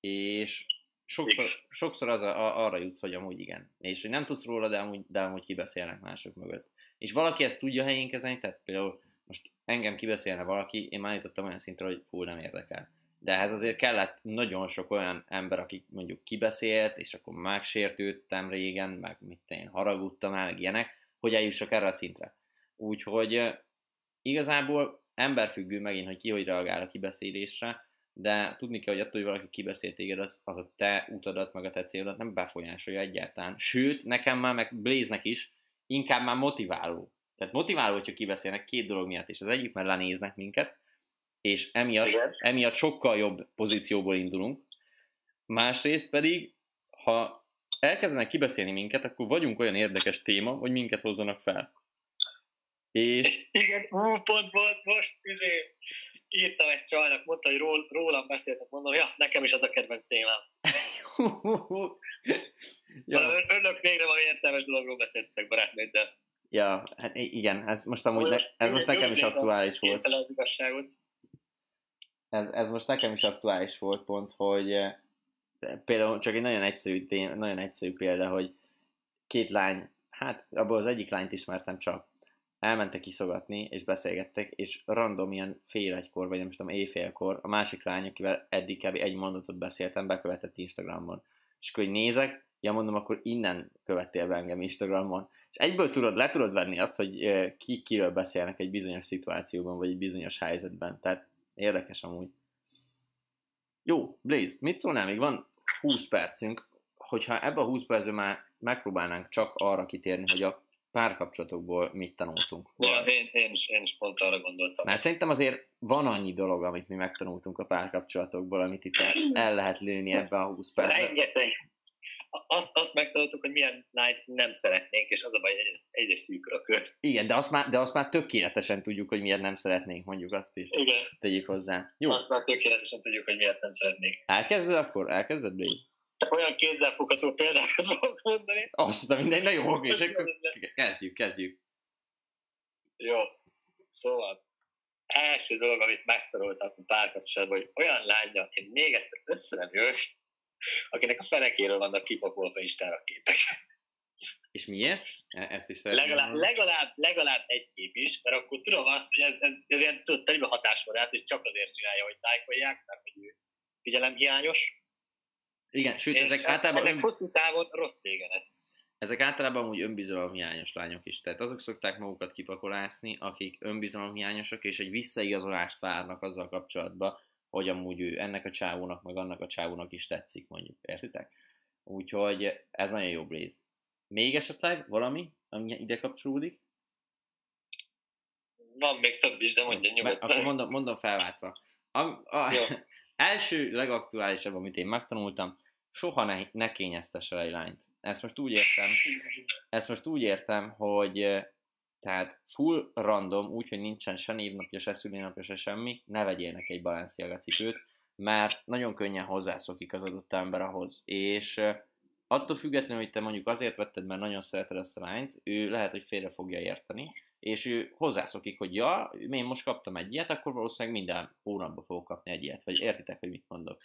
és sokszor, sokszor az a, a, arra jutsz, hogy amúgy igen. És hogy nem tudsz róla, de amúgy, de amúgy kibeszélnek mások mögött. És valaki ezt tudja helyén kezelni, tehát például most engem kibeszélne valaki, én már jutottam olyan szintre, hogy full nem érdekel. De ehhez azért kellett nagyon sok olyan ember, aki mondjuk kibeszélt, és akkor megsértődtem régen, meg mit én haragudtam el, meg ilyenek, hogy eljussak erre a szintre. Úgyhogy igazából emberfüggő megint, hogy ki hogy reagál a kibeszélésre, de tudni kell, hogy attól, hogy valaki kibeszél téged, az, az a te utadat, meg a te célodat nem befolyásolja egyáltalán. Sőt, nekem már, meg Blaze-nek is, inkább már motiváló. Tehát motiváló, hogyha kibeszélnek két dolog miatt, és az egyik, mert lenéznek minket, és emiatt, emiatt sokkal jobb pozícióból indulunk. Másrészt pedig, ha elkezdenek kibeszélni minket, akkor vagyunk olyan érdekes téma, hogy minket hozzanak fel. És... Igen, ú, pont volt most, izé, írtam egy csajnak, mondta, hogy ról, rólam beszéltek, mondom, ja, nekem is az a kedvenc témám. [laughs] ja. Önök végre valami értelmes dologról beszéltek barátnőddel. Ja, hát igen, ez most amúgy, ne, ez most nekem is aktuális volt. Ez, ez most nekem is aktuális volt pont, hogy eh, például csak egy nagyon egyszerű, nagyon egyszerű példa, hogy két lány, hát abból az egyik lányt ismertem csak, elmentek iszogatni, és beszélgettek, és random ilyen fél egykor, vagy nem tudom, éjfélkor, a másik lány, akivel eddig kb. egy mondatot beszéltem, bekövetett Instagramon. És akkor, hogy nézek, ja mondom, akkor innen követtél be engem Instagramon. És egyből tudod, le tudod venni azt, hogy ki kiről beszélnek egy bizonyos szituációban, vagy egy bizonyos helyzetben. Tehát érdekes amúgy. Jó, Blaze, mit szólnál? Még van 20 percünk, hogyha ebbe a 20 percben már megpróbálnánk csak arra kitérni, hogy a párkapcsolatokból mit tanultunk. Ja, én, én, is, én is pont arra gondoltam. Mert szerintem azért van annyi dolog, amit mi megtanultunk a párkapcsolatokból, amit itt el lehet lőni ebbe a 20 percben. Rengeteg. Azt, azt megtanultuk, hogy milyen lányt nem szeretnénk, és az a baj, hogy egyre, egyre szűkör a kör. Igen, de azt, már, de azt már tökéletesen tudjuk, hogy miért nem szeretnénk, mondjuk azt is. Igen. Tegyük hozzá. Jó. Azt már tökéletesen tudjuk, hogy miért nem szeretnénk. Elkezded akkor? Elkezded, Blaze? Olyan kézzelfogható példákat fogok mondani. Azt a minden, na jó, és akkor kezdjük, kezdjük. Jó, szóval első dolog, amit megtanultam a párkapcsolatban, hogy olyan lánya, én még egyszer össze nem jövök, akinek a fenekéről vannak kipakolva Instára képek. És miért? E, ezt is legalább, legalább, legalább egy kép is, mert akkor tudom azt, hogy ez, ez, ez ilyen tudod, tegybe hatásvadász, és csak azért csinálja, hogy lájkolják, mert hogy ő figyelemhiányos, igen, sőt, ezek általában... Ennek hosszú távon rossz vége lesz. Ezek általában úgy önbizalomhiányos lányok is. Tehát azok szokták magukat kipakolászni, akik önbizalomhiányosak, és egy visszaigazolást várnak azzal kapcsolatban, hogy amúgy ő ennek a csávónak, meg annak a csávónak is tetszik, mondjuk. Értitek? Úgyhogy ez nagyon jó Blaze. Még esetleg valami, ami ide kapcsolódik? van még több is, de mondja nyugodtan. Akkor mondom, mondom felváltva. A, a, [laughs] első legaktuálisabb, amit én megtanultam, soha ne, ne kényeztesse egy lányt. Ezt most úgy értem, ezt most úgy értem, hogy tehát full random, úgyhogy nincsen se névnapja, se szülinapja, se semmi, ne vegyél neki egy Balenciaga cipőt, mert nagyon könnyen hozzászokik az adott ember ahhoz. És attól függetlenül, hogy te mondjuk azért vetted, mert nagyon szereted ezt a lányt, ő lehet, hogy félre fogja érteni, és ő hozzászokik, hogy ja, én most kaptam egy ilyet, akkor valószínűleg minden hónapban fogok kapni egy ilyet, vagy értitek, hogy mit mondok.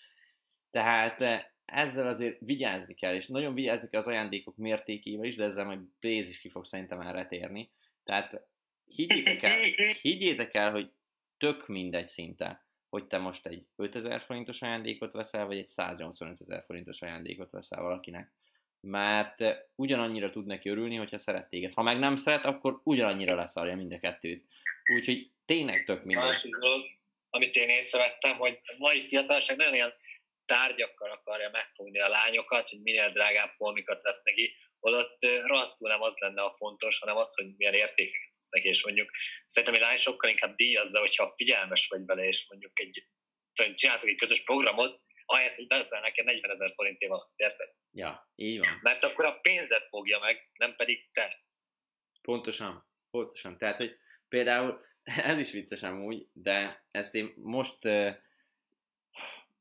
Tehát ezzel azért vigyázni kell, és nagyon vigyázni kell az ajándékok mértékével is, de ezzel majd Blaze is ki fog szerintem erre térni. Tehát higgyétek el, higgyétek el, hogy tök mindegy szinte, hogy te most egy 5000 forintos ajándékot veszel, vagy egy 185 ezer forintos ajándékot veszel valakinek. Mert ugyanannyira tud neki örülni, hogyha szeret téged. Ha meg nem szeret, akkor ugyanannyira leszarja mind a kettőt. Úgyhogy tényleg tök mindegy. amit én észrevettem, hogy a mai fiatalság nagyon ilyen tárgyakkal akarja megfogni a lányokat, hogy minél drágább formikat vesz neki, holott rohadtul nem az lenne a fontos, hanem az, hogy milyen értékeket vesz neki, és mondjuk szerintem egy lány sokkal inkább díjazza, hogyha figyelmes vagy vele, és mondjuk egy, csináltok egy közös programot, ahelyett, hogy veszel neked 40 ezer forinté van, érted? Ja, így van. Mert akkor a pénzet fogja meg, nem pedig te. Pontosan, pontosan. Tehát, hogy például [laughs] ez is vicces amúgy, de ezt én most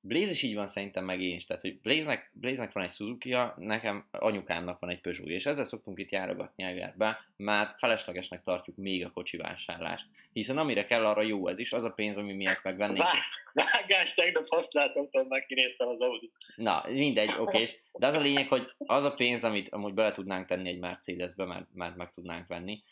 Blaze is így van szerintem meg én is, tehát hogy Blaze-nek, Blaze-nek van egy suzuki nekem anyukámnak van egy Peugeot, és ezzel szoktunk itt járogatni Egerbe, már feleslegesnek tartjuk még a kocsi vásárlást, hiszen amire kell, arra jó ez is, az a pénz, ami miatt megvennék. Vágás, tegnap használt autón kinéztem az Audi. Na, mindegy, oké, de az a lényeg, hogy az a pénz, amit amúgy bele tudnánk tenni egy Mercedesbe, mert, mert meg tudnánk venni,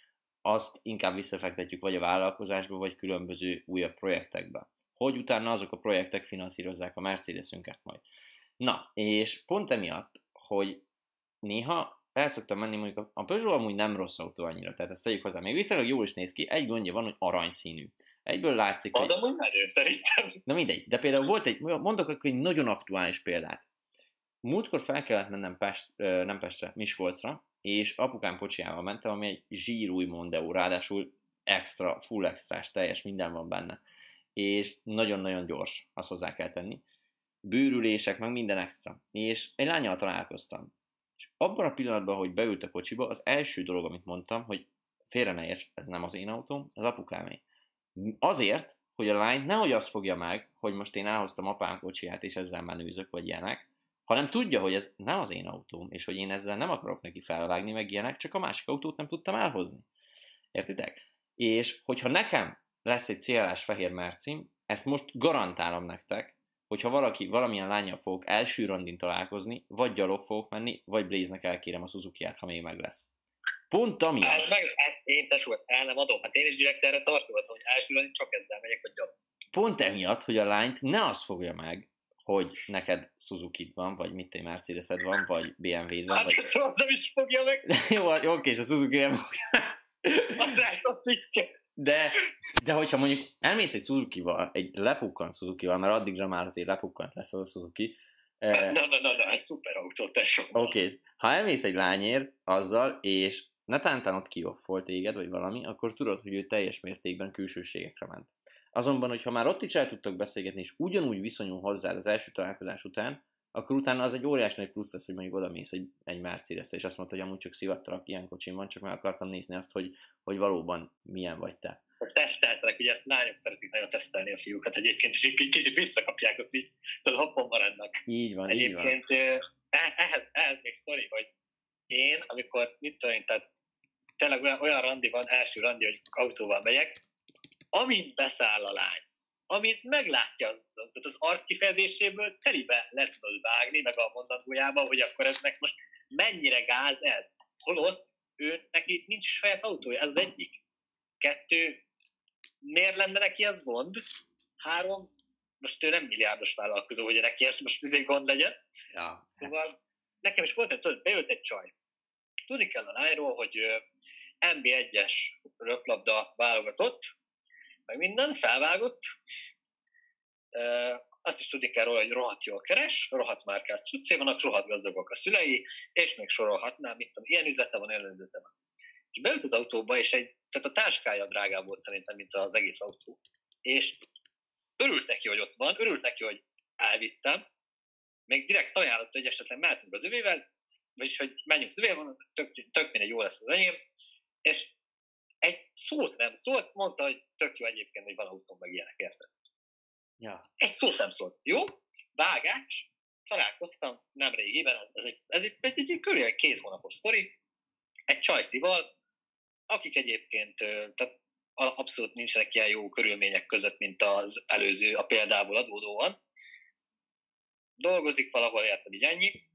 azt inkább visszafektetjük vagy a vállalkozásba, vagy különböző újabb projektekbe hogy utána azok a projektek finanszírozzák a Mercedesünket majd. Na, és pont emiatt, hogy néha el szoktam menni, mondjuk a Peugeot amúgy nem rossz autó annyira, tehát ezt tegyük hozzá. Még viszonylag jól is néz ki, egy gondja van, hogy aranyszínű. Egyből látszik, Az hogy... amúgy menő, szerintem. Na mindegy, de például volt egy, mondok akkor egy nagyon aktuális példát. Múltkor fel kellett mennem Pest, nem Pestre, Miskolcra, és apukám kocsiával mentem, ami egy zsírúj Mondeo, ráadásul extra, full extrás, teljes, minden van benne és nagyon-nagyon gyors, azt hozzá kell tenni. Bőrülések, meg minden extra. És egy lányjal találkoztam. És abban a pillanatban, hogy beült a kocsiba, az első dolog, amit mondtam, hogy félre ne érts, ez nem az én autóm, az apukámé. Azért, hogy a lány nehogy azt fogja meg, hogy most én elhoztam apám kocsiját, és ezzel menőzök, vagy ilyenek, hanem tudja, hogy ez nem az én autóm, és hogy én ezzel nem akarok neki felvágni, meg ilyenek, csak a másik autót nem tudtam elhozni. Értitek? És hogyha nekem lesz egy CLS fehér mercim, ezt most garantálom nektek, hogyha valaki, valamilyen lányjal fogok első randin találkozni, vagy gyalog fogok menni, vagy Blaze-nek elkérem a suzuki ha még meg lesz. Pont ami. Ez meg, ezt én tesó, el nem adom. Hát én is direkt erre tartottam, hogy első randin csak ezzel megyek, vagy gyalog. Pont emiatt, hogy a lányt ne az fogja meg, hogy neked suzuki van, vagy mit egy mercedes van, vagy BMW-d van. Hát vagy... ez nem is fogja meg. jó, [laughs] jó, oké, és a Suzuki nem fogja. az eltaszítja. De, de hogyha mondjuk elmész egy Suzuki-val, egy lepukkant Suzuki-val, mert addigra már azért lepukkant lesz az a Suzuki. Eh, [laughs] na, na, na, na, ez szuper autó, tesó. Oké, okay. ha elmész egy lányért azzal, és netántán ott kioffolt téged, vagy valami, akkor tudod, hogy ő teljes mértékben külsőségekre ment. Azonban, hogyha már ott is el tudtok beszélgetni, és ugyanúgy viszonyul hozzád az első találkozás után, akkor utána az egy óriás nagy plusz lesz, hogy mondjuk oda mész egy, egy mercedes és azt mondta, hogy amúgy csak szivattalak, ilyen kocsim van, csak meg akartam nézni azt, hogy, hogy valóban milyen vagy te. Teszteltek, ugye ezt lányok szeretik nagyon tesztelni a fiúkat egyébként, és egy kicsit visszakapják, azt így, tudod, hoppon maradnak. Így van, egyébként, így van. E, ehhez, ehhez még sztori, hogy én, amikor, mit tudom én, tehát tényleg olyan, olyan randi van, első randi, hogy autóval megyek, amint beszáll a lány, amit meglátja az, az arc kifejezéséből, telibe le tudod vágni, meg a mondandójába, hogy akkor eznek most mennyire gáz ez. Holott ő, neki nincs saját autója, ez az egyik. Kettő, miért lenne neki az gond? Három, most ő nem milliárdos vállalkozó, hogy neki ez most bizony gond legyen. Ja. Szóval nekem is volt, hogy tudod, beült egy csaj. Tudni kell a lányról, hogy MB1-es röplabda válogatott, meg minden, felvágott. Azt is tudni kell róla, hogy rohadt jól keres, rohadt márkás cuccé vannak, rohadt gazdagok a szülei, és még sorolhatnám, mit tudom, ilyen üzlete van, ilyen üzlete van. beült az autóba, és egy, tehát a táskája drágább volt szerintem, mint az egész autó. És örült neki, hogy ott van, örült neki, hogy elvittem, még direkt ajánlott, hogy esetleg mehetünk az övével, vagyis hogy menjünk az övével, tök, tök jó lesz az enyém, és egy szót nem szólt, mondta, hogy tök jó egyébként, hogy van autón meg ilyenek, érted? Ja. Egy szót nem szólt. Jó, vágás, találkoztam nem régiben, ez, ez egy, ez egy, ez egy, egy körülbelül két hónapos sztori, egy csajszival, akik egyébként, tehát abszolút nincsenek ilyen jó körülmények között, mint az előző, a példából adódóan. Dolgozik valahol, érted, így ennyi.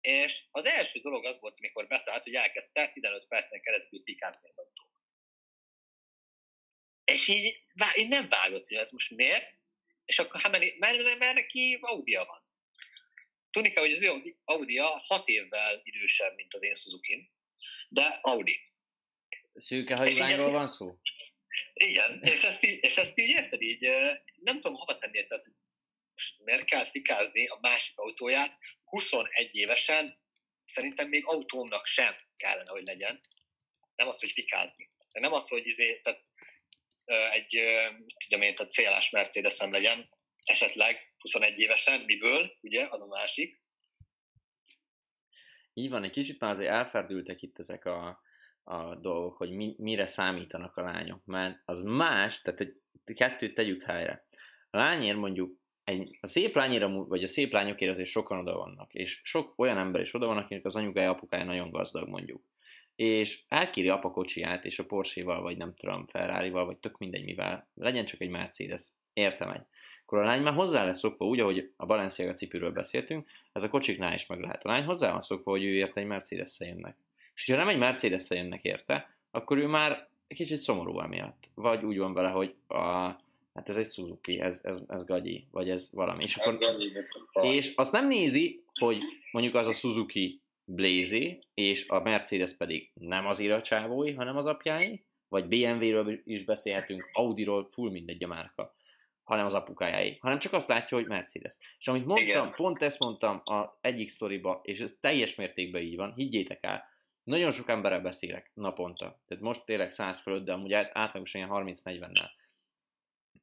És az első dolog az volt, amikor beszállt, hogy elkezdte 15 percen keresztül pikázni az autót. És így, én nem vágott, hogy ez most miért, és akkor hát mert, mert, mert neki Audia van. Tudni kell, hogy az ő Audia 6 évvel idősebb, mint az én suzuki de Audi. Szűke hajlányról van szó? Igen, és ezt, így, és ezt így érted, így nem tudom hova tenni, tehát miért kell fikázni a másik autóját 21 évesen, szerintem még autómnak sem kellene, hogy legyen. Nem az, hogy fikázni. Nem az, hogy izé, tehát, egy, tudom én, tehát célás mercedes legyen, esetleg 21 évesen, miből, ugye, az a másik. Így van, egy kicsit már azért elferdültek itt ezek a, a dolgok, hogy mi, mire számítanak a lányok, mert az más, tehát egy kettőt tegyük helyre. A lányért mondjuk egy, a szép lányért, vagy a szép lányokért azért sokan oda vannak, és sok olyan ember is oda van, akinek az anyukája, apukája nagyon gazdag mondjuk. És elkéri apa kocsiját, és a Porsche-val, vagy nem tudom, Ferrari-val, vagy tök mindegy mivel, legyen csak egy Mercedes. Értem egy akkor a lány már hozzá lesz szokva, úgy, ahogy a Balenciaga cipőről beszéltünk, ez a kocsiknál is meg lehet. A lány hozzá van szokva, hogy ő érte egy mercedes jönnek. És ha nem egy mercedes jönnek érte, akkor ő már egy kicsit szomorú emiatt. Vagy úgy van vele, hogy a, hát ez egy Suzuki, ez, ez, ez gagyi, vagy ez valami. És, akkor, és azt nem nézi, hogy mondjuk az a Suzuki Blaze, és a Mercedes pedig nem az iracsávói, hanem az apjái, vagy BMW-ről is beszélhetünk, Audi-ról, full mindegy a márka hanem az apukájáé, hanem csak azt látja, hogy Mercedes. És amit mondtam, Igen. pont ezt mondtam a egyik sztoriba, és ez teljes mértékben így van, higgyétek el, nagyon sok emberrel beszélek naponta, tehát most tényleg 100 fölött, de amúgy átlagosan ilyen 30-40-nel.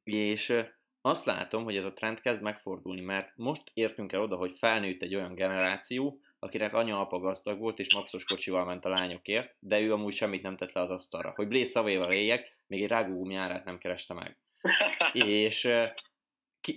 És azt látom, hogy ez a trend kezd megfordulni, mert most értünk el oda, hogy felnőtt egy olyan generáció, akinek anya-apa gazdag volt, és maxos kocsival ment a lányokért, de ő amúgy semmit nem tett le az asztalra. Hogy Blaze szavéval éljek, még egy rágógumi árát nem kereste meg [laughs] és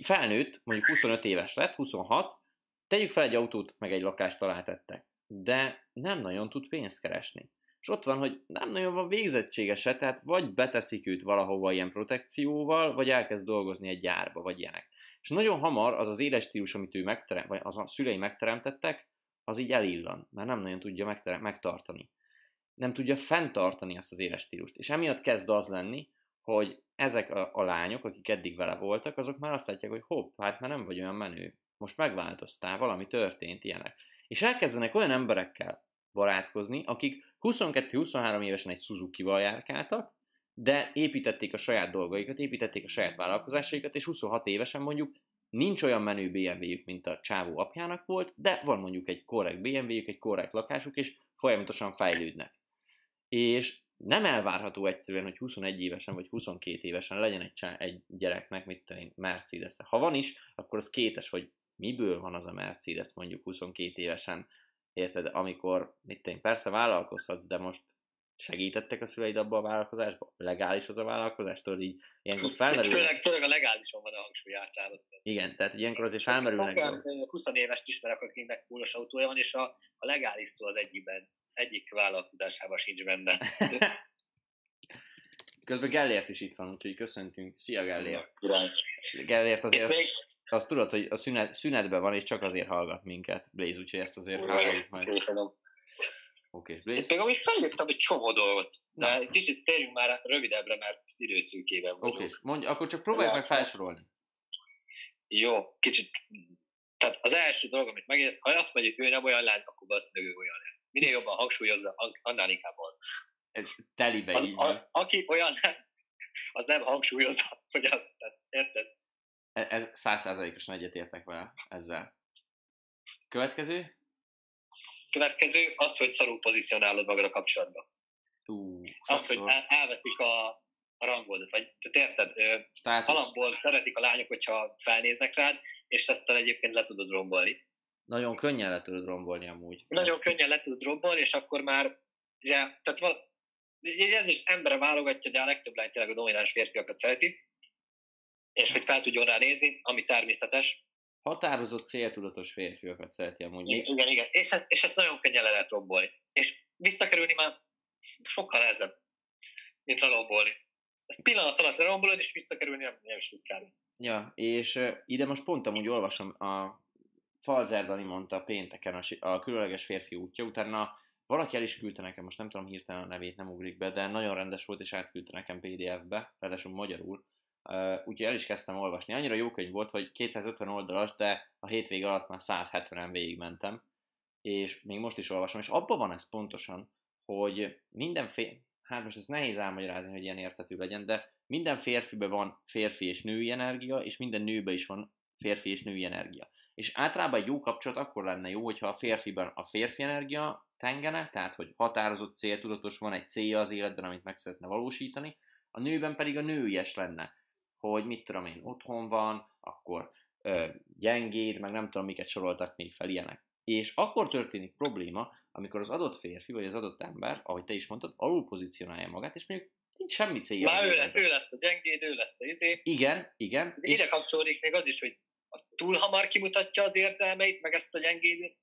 felnőtt, mondjuk 25 éves lett, 26, tegyük fel egy autót, meg egy lakást alátettek, de nem nagyon tud pénzt keresni. És ott van, hogy nem nagyon van végzettsége se, tehát vagy beteszik őt valahova ilyen protekcióval, vagy elkezd dolgozni egy gyárba, vagy ilyenek. És nagyon hamar az az éles stílus, amit ő megterem, vagy az a szülei megteremtettek, az így elillan, mert nem nagyon tudja megtartani. Nem tudja fenntartani azt az éles stílust. És emiatt kezd az lenni, hogy ezek a, a lányok, akik eddig vele voltak, azok már azt látják, hogy hopp, hát már nem vagy olyan menő. Most megváltoztál, valami történt, ilyenek. És elkezdenek olyan emberekkel barátkozni, akik 22-23 évesen egy Suzuki-val járkáltak, de építették a saját dolgaikat, építették a saját vállalkozásaikat, és 26 évesen mondjuk nincs olyan menő BMW-jük, mint a csávó apjának volt, de van mondjuk egy korrekt BMW-jük, egy korrekt lakásuk, és folyamatosan fejlődnek. És nem elvárható egyszerűen, hogy 21 évesen vagy 22 évesen legyen egy, egy gyereknek, mit tenni, mercedes -e. Ha van is, akkor az kétes, hogy miből van az a Mercedes mondjuk 22 évesen, érted, amikor, mit tenni, persze vállalkozhatsz, de most segítettek a szüleid abba a vállalkozásba? Legális az a vállalkozás? Tudod, így ilyenkor felmerül. Főleg, főleg a legálison van a hangsúly általában. Igen, tehát ilyenkor azért felmerülnek. Olyan 20 éves ismerek, akinek fullos autója van, és a, a legális szó az egyikben egyik vállalkozásában sincs benne. [laughs] Közben Gellért is itt van, úgyhogy köszöntünk. Szia Gellért! Gellért azért, még... azt tudod, hogy a szünet, szünetben van, és csak azért hallgat minket, Blaze, úgyhogy ezt azért hallgatjuk majd. Oké, okay, Blaze. Itt még amúgy felírtam egy csomó dolgot, de kicsit térjünk már rövidebbre, mert időszűkében vagyunk. Oké, okay. mondj, akkor csak próbálj meg felsorolni. Jó, kicsit tehát az első dolog, amit megérsz, ha azt mondjuk, hogy ő nem olyan lány, akkor valószínűleg ő olyan lány minél jobban hangsúlyozza, annál inkább az. Ez telibe az, így a, Aki olyan nem, az nem hangsúlyozza, hogy az, tehát, érted? E, ez százszázalékosan egyetértek vele ezzel. Következő? Következő az, hogy szarul pozícionálod magad a kapcsolatban. Ú, az, hogy el, elveszik a, rangodat, vagy te érted, Státusz. alapból szeretik a lányok, hogyha felnéznek rád, és aztán egyébként le tudod rombolni. Nagyon könnyen le tudod rombolni amúgy. Nagyon Ezt. könnyen le tudod rombolni, és akkor már, ugye, tehát val, ez is embere válogatja, de a legtöbb lány tényleg a domináns férfiakat szereti, és hogy fel tudjon rá nézni, ami természetes. Határozott céltudatos férfiakat szereti amúgy. Igen, igen, igen. És ezt, és ezt nagyon könnyen le lehet rombolni. És visszakerülni már sokkal nehezebb, mint lerombolni. Ez pillanat alatt lerombolod, és visszakerülni nem, nem is tudsz Ja, és uh, ide most pont amúgy olvasom, a Falzer Dani mondta pénteken a, a különleges férfi útja, utána valaki el is küldte nekem, most nem tudom hirtelen a nevét, nem ugrik be, de nagyon rendes volt, és átküldte nekem PDF-be, ráadásul magyarul, úgyhogy el is kezdtem olvasni. Annyira jó könyv volt, hogy 250 oldalas, de a hétvég alatt már 170-en végigmentem, és még most is olvasom, és abban van ez pontosan, hogy minden fél, hát most ez nehéz elmagyarázni, hogy ilyen értető legyen, de minden férfiben van férfi és női energia, és minden nőben is van férfi és női energia. És általában egy jó kapcsolat akkor lenne jó, hogyha a férfiben a férfi energia tengene, tehát hogy határozott céltudatos van egy célja az életben, amit meg szeretne valósítani, a nőben pedig a nőies lenne, hogy mit tudom én, otthon van, akkor ö, gyengéd, meg nem tudom miket soroltak még fel ilyenek. És akkor történik probléma, amikor az adott férfi, vagy az adott ember, ahogy te is mondtad, alul pozícionálja magát, és mondjuk nincs semmi célja. Már ő lesz, ő lesz a gyengéd, ő lesz a izé. Igen, igen. De ide kapcsolódik még az is, hogy túl hamar kimutatja az érzelmeit, meg ezt a gyengéd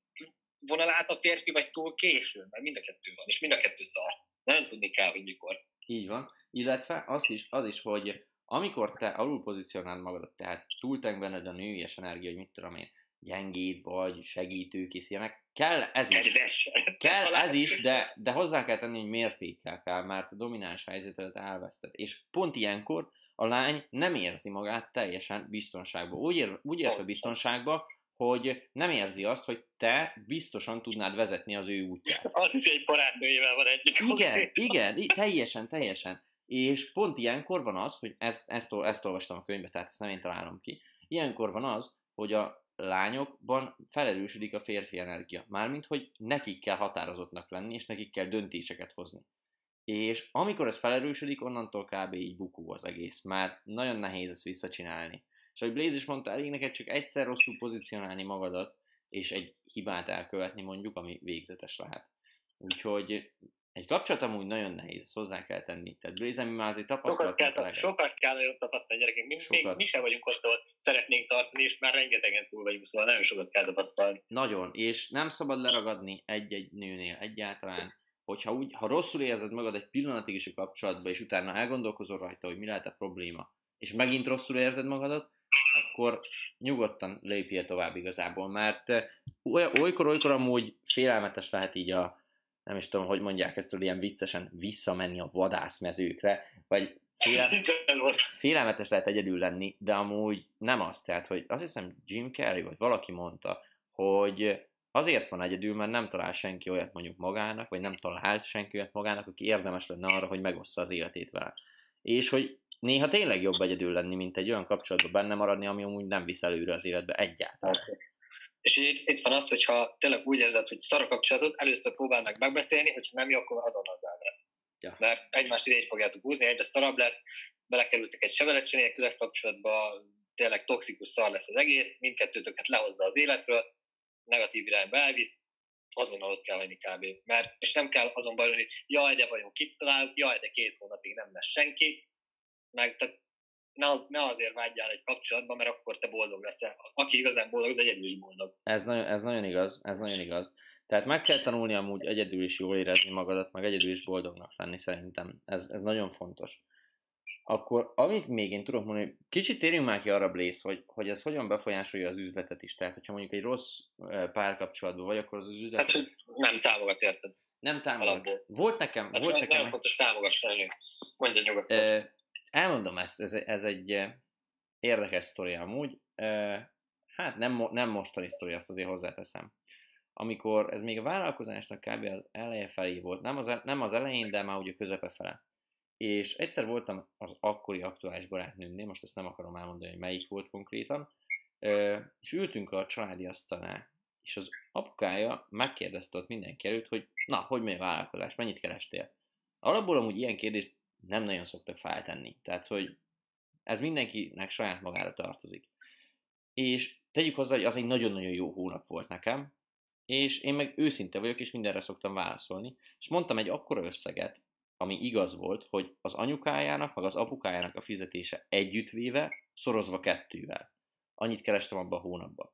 vonalát a férfi, vagy túl későn, mert mind a kettő van, és mind a kettő szar. Nem tudni kell, hogy mikor. Így van. Illetve az is, az is hogy amikor te alul pozícionálod magadat, tehát túlteng benned a nőies energia, hogy mit tudom én, gyengéd vagy, segítőkész ilyenek, kell ez is, kell ez is, de, de hozzá kell tenni, hogy mértékkel kell, mert a domináns helyzetet elveszted. És pont ilyenkor a lány nem érzi magát teljesen biztonságban. Úgy, ér, úgy érzi biztonságba, hogy nem érzi azt, hogy te biztosan tudnád vezetni az ő útját. Azt hiszi, hogy barátnőjével van egyik. Igen, igen, teljesen, teljesen. És pont ilyenkor van az, hogy ezt, ezt, ezt olvastam a könyvbe, tehát ezt nem én találom ki, ilyenkor van az, hogy a lányokban felerősödik a férfi energia. Mármint, hogy nekik kell határozottnak lenni, és nekik kell döntéseket hozni. És amikor ez felerősödik, onnantól kb. így bukó az egész. Már nagyon nehéz ezt visszacsinálni. És ahogy Blaze is mondta, elég neked csak egyszer rosszul pozícionálni magadat, és egy hibát elkövetni mondjuk, ami végzetes lehet. Úgyhogy egy kapcsolat amúgy nagyon nehéz, ezt hozzá kell tenni. Tehát Blaze, mi már azért tapasztalatunk sokat kell, sokat kell nagyon tapasztalni gyerekek. Mi, sokat. még mi sem vagyunk ott, ahol szeretnénk tartani, és már rengetegen túl vagyunk, szóval nagyon sokat kell tapasztalni. Nagyon, és nem szabad leragadni egy-egy nőnél egyáltalán. Hogyha úgy, ha rosszul érzed magad egy pillanatig is a kapcsolatban, és utána elgondolkozol rajta, hogy mi lehet a probléma, és megint rosszul érzed magadat, akkor nyugodtan lépjél tovább igazából, mert olykor-olykor amúgy félelmetes lehet így a, nem is tudom, hogy mondják ezt, hogy ilyen viccesen visszamenni a vadászmezőkre, vagy [laughs] félelmetes lehet egyedül lenni, de amúgy nem az, tehát, hogy azt hiszem Jim Carrey, vagy valaki mondta, hogy azért van egyedül, mert nem talál senki olyat mondjuk magának, vagy nem talált senki olyat magának, aki érdemes lenne arra, hogy megossza az életét vele. És hogy néha tényleg jobb egyedül lenni, mint egy olyan kapcsolatban benne maradni, ami amúgy nem visz előre az életbe egyáltalán. És itt, itt van az, hogyha tényleg úgy érzed, hogy szar a kapcsolatot, először próbál meg megbeszélni, hogyha nem jó, akkor azonnal zárd Ja. Mert egymást idejét fogjátok húzni, egyre szarabb lesz, belekerültek egy sevelecse nélküles kapcsolatba, tényleg toxikus szar lesz az egész, mindkettőtöket lehozza az életről, negatív irányba elvisz, azonnal ott kell lenni kb. Mert, és nem kell azon bajlani, hogy jaj, de vagyunk itt találjuk, jaj, de két hónapig nem lesz senki, meg tehát ne, az, ne azért vágyjál egy kapcsolatba, mert akkor te boldog leszel. Aki igazán boldog, az egyedül is boldog. Ez nagyon, ez nagyon igaz, ez nagyon igaz. Tehát meg kell tanulni amúgy egyedül is jól érezni magadat, meg egyedül is boldognak lenni szerintem. Ez, ez nagyon fontos. Akkor amit még én tudok mondani, kicsit térjünk már ki arra, Blaze, hogy, hogy ez hogyan befolyásolja az üzletet is. Tehát, hogyha mondjuk egy rossz párkapcsolatban vagy, akkor az, üzlet... Hát, hogy nem támogat, érted? Nem támogat. Alapból. Volt nekem... Ez volt nekem... Nagyon fontos támogatni. Mondja nyugodtan. Elmondom ezt, ez, ez egy eh, érdekes sztori amúgy. Eh, hát nem, nem mostani sztori, azt azért hozzáteszem. Amikor ez még a vállalkozásnak kb. az eleje felé volt, nem az, nem az elején, de már ugye közepe fele. És egyszer voltam az akkori aktuális barátnőmnél, most ezt nem akarom elmondani, hogy melyik volt konkrétan, eh, és ültünk a családi asztalnál, és az apukája megkérdezte ott mindenki előtt, hogy na, hogy megy a vállalkozás, mennyit kerestél? Alapból amúgy ilyen kérdést nem nagyon szoktak feltenni. Tehát, hogy ez mindenkinek saját magára tartozik. És tegyük hozzá, hogy az egy nagyon-nagyon jó hónap volt nekem, és én meg őszinte vagyok, és mindenre szoktam válaszolni, és mondtam egy akkora összeget, ami igaz volt, hogy az anyukájának, meg az apukájának a fizetése együttvéve, szorozva kettővel. Annyit kerestem abban a hónapban.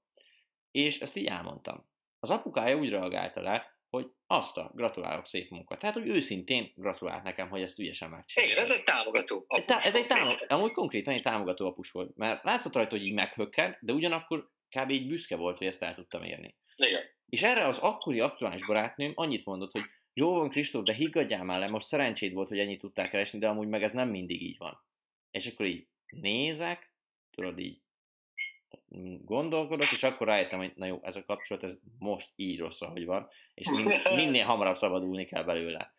És ezt így elmondtam. Az apukája úgy reagálta le, hogy azt a gratulálok szép munka. Tehát, hogy őszintén gratulált nekem, hogy ezt ügyesen megcsinálta. Igen, ez egy támogató apus. Tá- ez egy támogató, amúgy konkrétan egy támogató apus volt, mert látszott rajta, hogy így meghökkent, de ugyanakkor kb. így büszke volt, hogy ezt el tudtam érni. Igen. És erre az akkori aktuális barátnőm annyit mondott, hogy jó van Kristóf, de higgadjál már le, most szerencséd volt, hogy ennyit tudták keresni, de amúgy meg ez nem mindig így van. És akkor így nézek, tudod így gondolkodok, és akkor rájöttem, hogy na jó, ez a kapcsolat, ez most így rossz, ahogy van, és min- [laughs] minél hamarabb szabadulni kell belőle.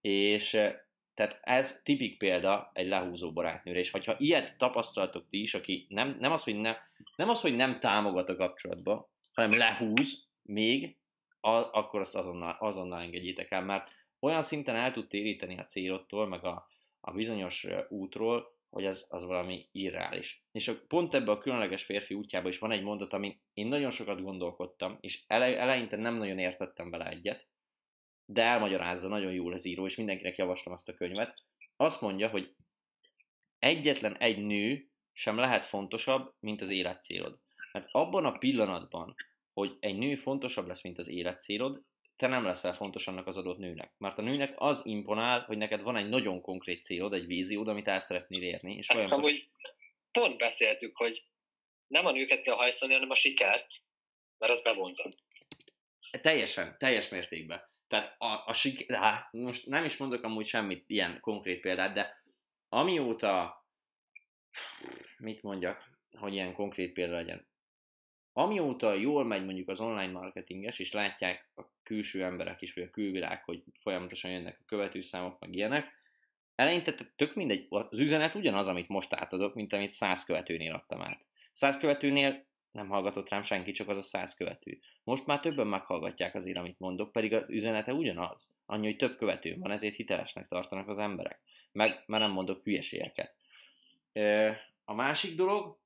És eh, tehát ez tipik példa egy lehúzó barátnőre, és hogyha ilyet tapasztaltok ti is, aki nem, nem, az, hogy nem, nem az, hogy nem támogat a kapcsolatba, hanem lehúz még, a, akkor azt azonnal, azonnal engedjétek el, mert olyan szinten el tud téríteni a célottól, meg a, a bizonyos eh, útról, hogy az, az valami irreális. És pont ebbe a különleges férfi útjába is van egy mondat, amin én nagyon sokat gondolkodtam, és ele, eleinte nem nagyon értettem bele egyet, de elmagyarázza nagyon jól az író, és mindenkinek javaslom azt a könyvet. Azt mondja, hogy egyetlen egy nő sem lehet fontosabb, mint az életcélod. Mert abban a pillanatban, hogy egy nő fontosabb lesz, mint az életcélod, te nem leszel fontos annak az adott nőnek. Mert a nőnek az imponál, hogy neked van egy nagyon konkrét célod, egy víziód, amit el szeretnél érni. És Azt hiszem, hogy pont beszéltük, hogy nem a nőket kell hajszolni, hanem a sikert, mert az bevonzod. Teljesen, teljes mértékben. Tehát a, a siker, hát most nem is mondok amúgy semmit, ilyen konkrét példát, de amióta, mit mondjak, hogy ilyen konkrét példa legyen, amióta jól megy mondjuk az online marketinges, és látják a külső emberek is, vagy a külvilág, hogy folyamatosan jönnek a követőszámok, meg ilyenek, eleinte tök mindegy, az üzenet ugyanaz, amit most átadok, mint amit száz követőnél adtam át. Száz követőnél nem hallgatott rám senki, csak az a száz követő. Most már többen meghallgatják azért, amit mondok, pedig az üzenete ugyanaz. Annyi, hogy több követő van, ezért hitelesnek tartanak az emberek. Meg már nem mondok hülyeségeket. A másik dolog,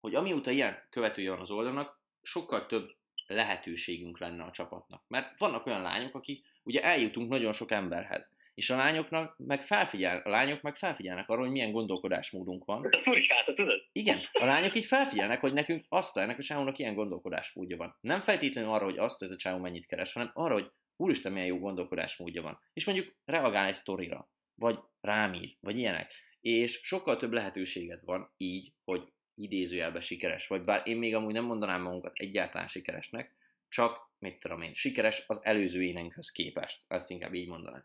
hogy amióta ilyen követője van az oldalnak, sokkal több lehetőségünk lenne a csapatnak. Mert vannak olyan lányok, akik ugye eljutunk nagyon sok emberhez. És a lányoknak meg felfigyel, a lányok meg felfigyelnek arra, hogy milyen gondolkodásmódunk van. A szurikáta, tudod? Igen, a lányok így felfigyelnek, hogy nekünk azt ennek a csávónak ilyen gondolkodásmódja van. Nem feltétlenül arra, hogy azt ez a csávó mennyit keres, hanem arra, hogy úristen milyen jó gondolkodásmódja van. És mondjuk reagál egy sztorira, vagy rám ír, vagy ilyenek. És sokkal több lehetőséged van így, hogy idézőjelben sikeres vagy, bár én még amúgy nem mondanám magunkat egyáltalán sikeresnek, csak, mit tudom én, sikeres az előző énenkhöz képest, ezt inkább így mondanám.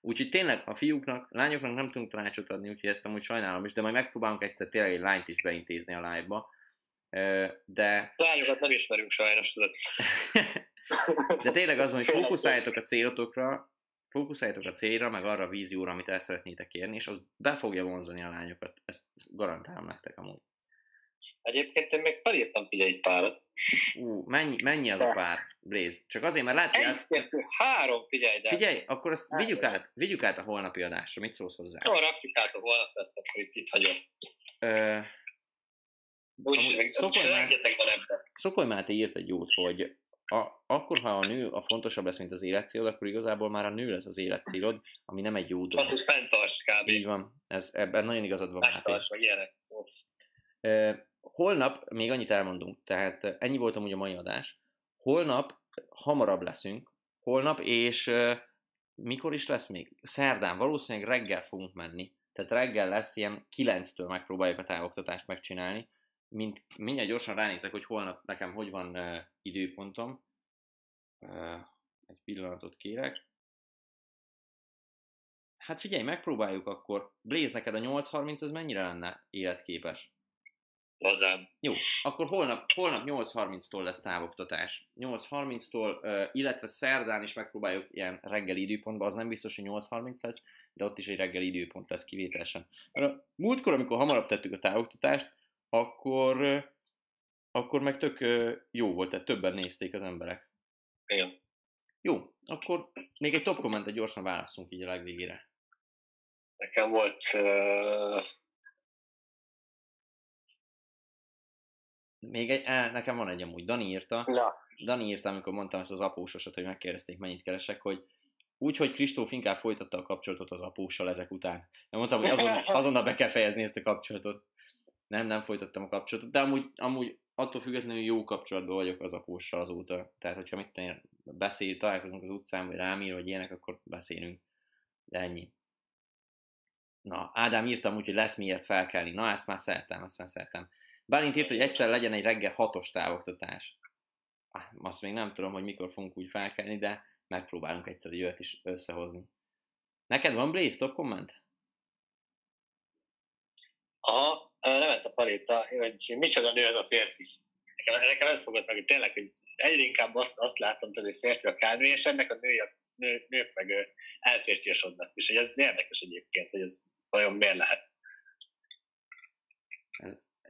Úgyhogy tényleg a fiúknak, lányoknak nem tudunk tanácsot adni, úgyhogy ezt amúgy sajnálom is, de majd megpróbálunk egyszer tényleg egy lányt is beintézni a live-ba. De... Lányokat nem ismerünk sajnos, tudod. [laughs] de tényleg az van, hogy fókuszáljatok a célotokra, fókuszáljatok a célra, meg arra a vízióra, amit el szeretnétek érni, és az be fogja vonzani a lányokat. Ezt garantálom nektek amúgy. Egyébként én még felírtam figyelj egy párat. Ú, mennyi, mennyi az a pár, Blaze? Csak azért, mert hogy... Egy, három, figyelj, de... Figyelj, akkor azt vigyük át, vigyük át a holnapi adásra. Mit szólsz hozzá? Jó, rakjuk át a holnap ezt, akkor itt, itt hagyom. Ö, Úgy, Szokoly Máté írt egy jót, hogy a, akkor, ha a nő a fontosabb lesz, mint az életcélod, akkor igazából már a nő lesz az életcélod, ami nem egy jó dolog. Azt, hogy fenntartsd kb. Így van, ez, ebben nagyon igazad van, Máté. Fenntartsd, meg ilyenek. Uff. Holnap, még annyit elmondunk, tehát ennyi volt amúgy a mai adás. Holnap hamarabb leszünk, holnap, és mikor is lesz még? Szerdán, valószínűleg reggel fogunk menni. Tehát reggel lesz ilyen 9-től megpróbáljuk a távoktatást megcsinálni. Mint, mindjárt gyorsan ránézek, hogy holnap nekem hogy van ö, időpontom. Ö, egy pillanatot kérek. Hát figyelj, megpróbáljuk akkor. Blaze, neked a 8.30 az mennyire lenne életképes? Lazán. Jó, akkor holnap, holnap 8.30-tól lesz távoktatás. 8.30-tól, uh, illetve szerdán is megpróbáljuk ilyen reggeli időpontban, az nem biztos, hogy 8.30 lesz, de ott is egy reggeli időpont lesz kivételesen. Mert a múltkor, amikor hamarabb tettük a távoktatást, akkor, akkor meg tök jó volt, tehát többen nézték az emberek. Igen. Jó, akkor még egy top kommentet gyorsan válaszunk így a legvégére. Nekem volt uh, Még egy, á, nekem van egy amúgy, Dani írta, Na, Dani írta, amikor mondtam ezt az apósosat, hogy megkérdezték, mennyit keresek, hogy úgy, hogy Kristóf inkább folytatta a kapcsolatot az apóssal ezek után. Nem mondtam, hogy azon, [laughs] azonnal be kell fejezni ezt a kapcsolatot. Nem, nem folytattam a kapcsolatot, de amúgy, amúgy attól függetlenül jó kapcsolatban vagyok az apóssal azóta. Tehát, hogyha mit tenni, beszél, találkozunk az utcán, vagy rám ír, vagy ilyenek, akkor beszélünk. De ennyi. Na, Ádám írtam úgy, hogy lesz miért felkelni. Na, ezt már szeretem, ezt már szeretem. Bálint írt, hogy egyszer legyen egy reggel hatos távoktatás. Azt még nem tudom, hogy mikor fogunk úgy felkelni, de megpróbálunk egyszer egy olyat is összehozni. Neked van Blaze, top komment? Aha, lement a palita, hogy micsoda nő ez a férfi. Nekem, nekem ez fogott meg, hogy tényleg, hogy egyre inkább azt, azt látom, tudod, hogy férfi a kármű, és ennek a női, nő, nők meg elférfiasodnak. És hogy ez érdekes egyébként, hogy ez vajon miért lehet.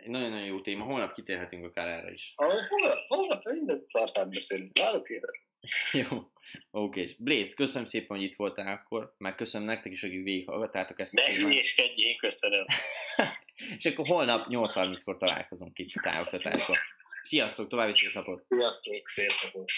Egy nagyon-nagyon jó téma, holnap kitérhetünk akár erre is. Holnap, holnap mindent szartát beszélünk. Érted? [laughs] Jó, oké. Blaze, köszönöm szépen, hogy itt voltál akkor, meg köszönöm nektek is, akik végighallgattátok ezt Ne témát. hülyéskedj, én köszönöm. [laughs] És akkor holnap 8.30-kor találkozunk itt a távoktatásban. Sziasztok, további szép napot! Sziasztok, szép napot.